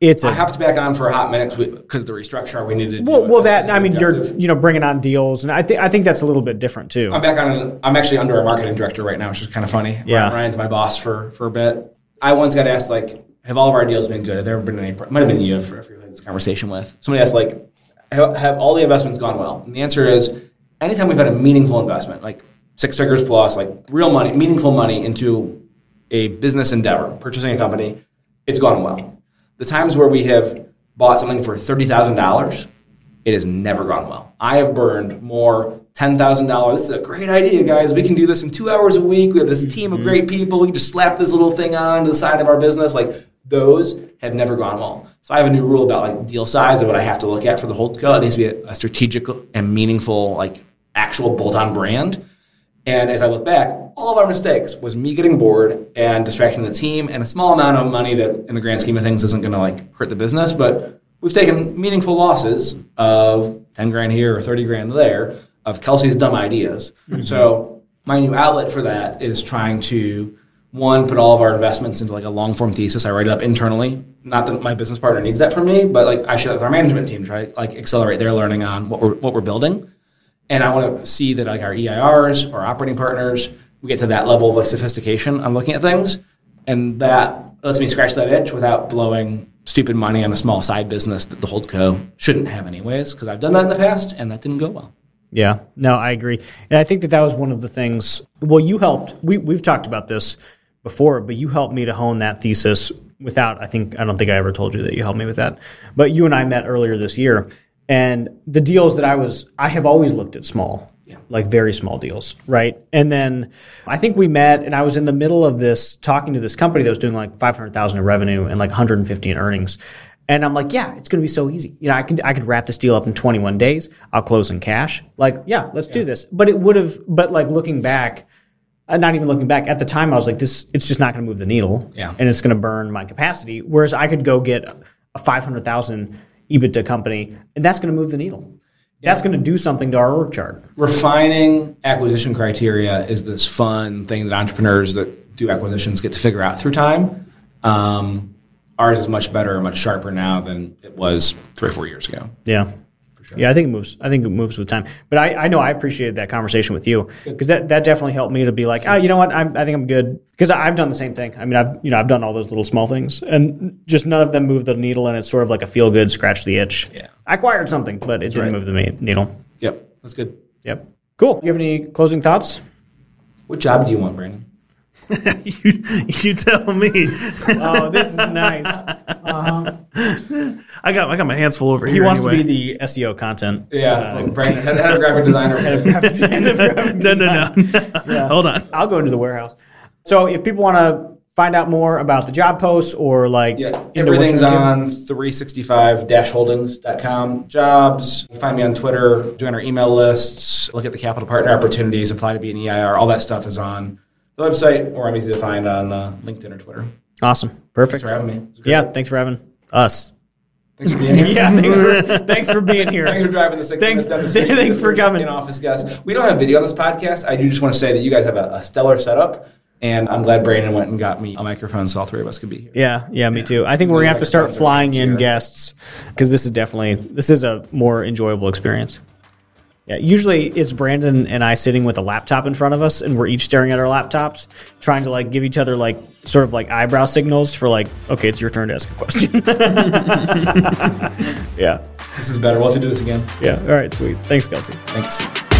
B: it's
C: I have to back on for a hot minute because the restructure we needed.
B: well, well, that I mean, objective. you're you know bringing on deals, and I think I think that's a little bit different too.
C: I'm back on. I'm actually under a marketing director right now, which is kind of funny.
B: Yeah,
C: Ryan's my boss for for a bit. I once got asked like, have all of our deals been good? Have there ever been any? Might have been you for if you had this conversation with somebody asked like, have, have all the investments gone well? And the answer is, anytime we've had a meaningful investment, like six figures plus, like real money, meaningful money into a business endeavor, purchasing a company, it's gone well the times where we have bought something for $30,000, it has never gone well. I have burned more ten thousand dollars. This is a great idea, guys. We can do this in two hours a week. We have this team of mm-hmm. great people. We can just slap this little thing on to the side of our business. Like those have never gone well. So I have a new rule about like deal size and what I have to look at for the whole co. It needs to be a, a strategic and meaningful, like actual bolt-on brand. And as I look back, all of our mistakes was me getting bored and distracting the team and a small amount of money that in the grand scheme of things isn't going to like hurt the business, but we've taken meaningful losses of 10 grand here or 30 grand there of Kelsey's dumb ideas. Mm-hmm. So my new outlet for that is trying to one put all of our investments into like a long form thesis. I write it up internally. Not that my business partner needs that from me, but like I share it with our management team to try like accelerate their learning on what we're what we're building. And I want to see that like our EIRs or operating partners, we get to that level of like sophistication on looking at things, and that lets me scratch that itch without blowing stupid money on a small side business that the hold co shouldn't have anyways. Because I've done that in the past, and that didn't go well.
B: Yeah, no, I agree, and I think that that was one of the things. Well, you helped. We we've talked about this before, but you helped me to hone that thesis. Without, I think, I don't think I ever told you that you helped me with that. But you and I met earlier this year, and the deals that I was, I have always looked at small,
C: Yeah.
B: like very small deals, right? And then I think we met, and I was in the middle of this talking to this company that was doing like five hundred thousand in revenue and like one hundred and fifty in earnings. And I'm like, yeah, it's going to be so easy. You know, I can I could wrap this deal up in 21 days. I'll close in cash. Like, yeah, let's do this. But it would have. But like looking back, uh, not even looking back at the time, I was like, this. It's just not going to move the needle.
C: Yeah.
B: And it's going to burn my capacity. Whereas I could go get a 500,000 EBITDA company, and that's going to move the needle. That's going to do something to our org chart.
C: refining acquisition criteria is this fun thing that entrepreneurs that do acquisitions get to figure out through time. Um, ours is much better much sharper now than it was three or four years ago.
B: Yeah. Yeah, I think it moves. I think it moves with time. But I, I know I appreciated that conversation with you because that, that definitely helped me to be like, oh, you know what? I'm, I think I'm good because I've done the same thing. I mean, I've you know I've done all those little small things and just none of them move the needle, and it's sort of like a feel good, scratch the itch.
C: Yeah.
B: I acquired something, but it didn't
C: right.
B: move the needle.
C: Yep, that's good.
B: Yep. Cool. Do you have any closing thoughts?
C: What job do you want, Brandon?
D: you, you tell me.
B: Oh, this is nice. Uh-huh.
D: I got I got my hands full over
B: He
D: here.
B: wants
D: anyway.
B: to be the SEO content.
C: Yeah, uh, like Brandon, head, head of graphic designer.
D: no, no, no. Hold on.
B: I'll go into the warehouse. So if people want to find out more about the job posts or like
C: Yeah, everything's
B: you're into-
C: on 365-holdings.com. Jobs. You can find me on Twitter, join our email lists, look at the capital partner opportunities, apply to be an EIR. All that stuff is on the website, or I'm easy to find on uh, LinkedIn or Twitter.
B: Awesome. Perfect.
C: Thanks for having me. It was.
B: Yeah, thanks for having us.
C: Thanks for being here.
B: Yeah, thanks for, thanks for being here.
C: Thanks for driving the six
B: Thanks-
C: minutes down the street.
B: thanks for coming.
C: In office guest. We don't have video on this podcast. I do just want to say that you guys have a, a stellar setup, and I'm glad Brandon went and got me a microphone so all three of us could be here.
B: Yeah, yeah, me too. I think we're gonna have to start flying in
C: fancier.
B: guests because this is definitely this is a more enjoyable experience. Yeah, usually it's Brandon and I sitting with a laptop in front of us, and we're each staring at our laptops, trying to like give each other like sort of like eyebrow signals for like, okay, it's your turn to ask a question. yeah,
C: This is better. We'll have to do this again.
B: yeah. All right, sweet. Thanks, Kelsey.
C: Thanks.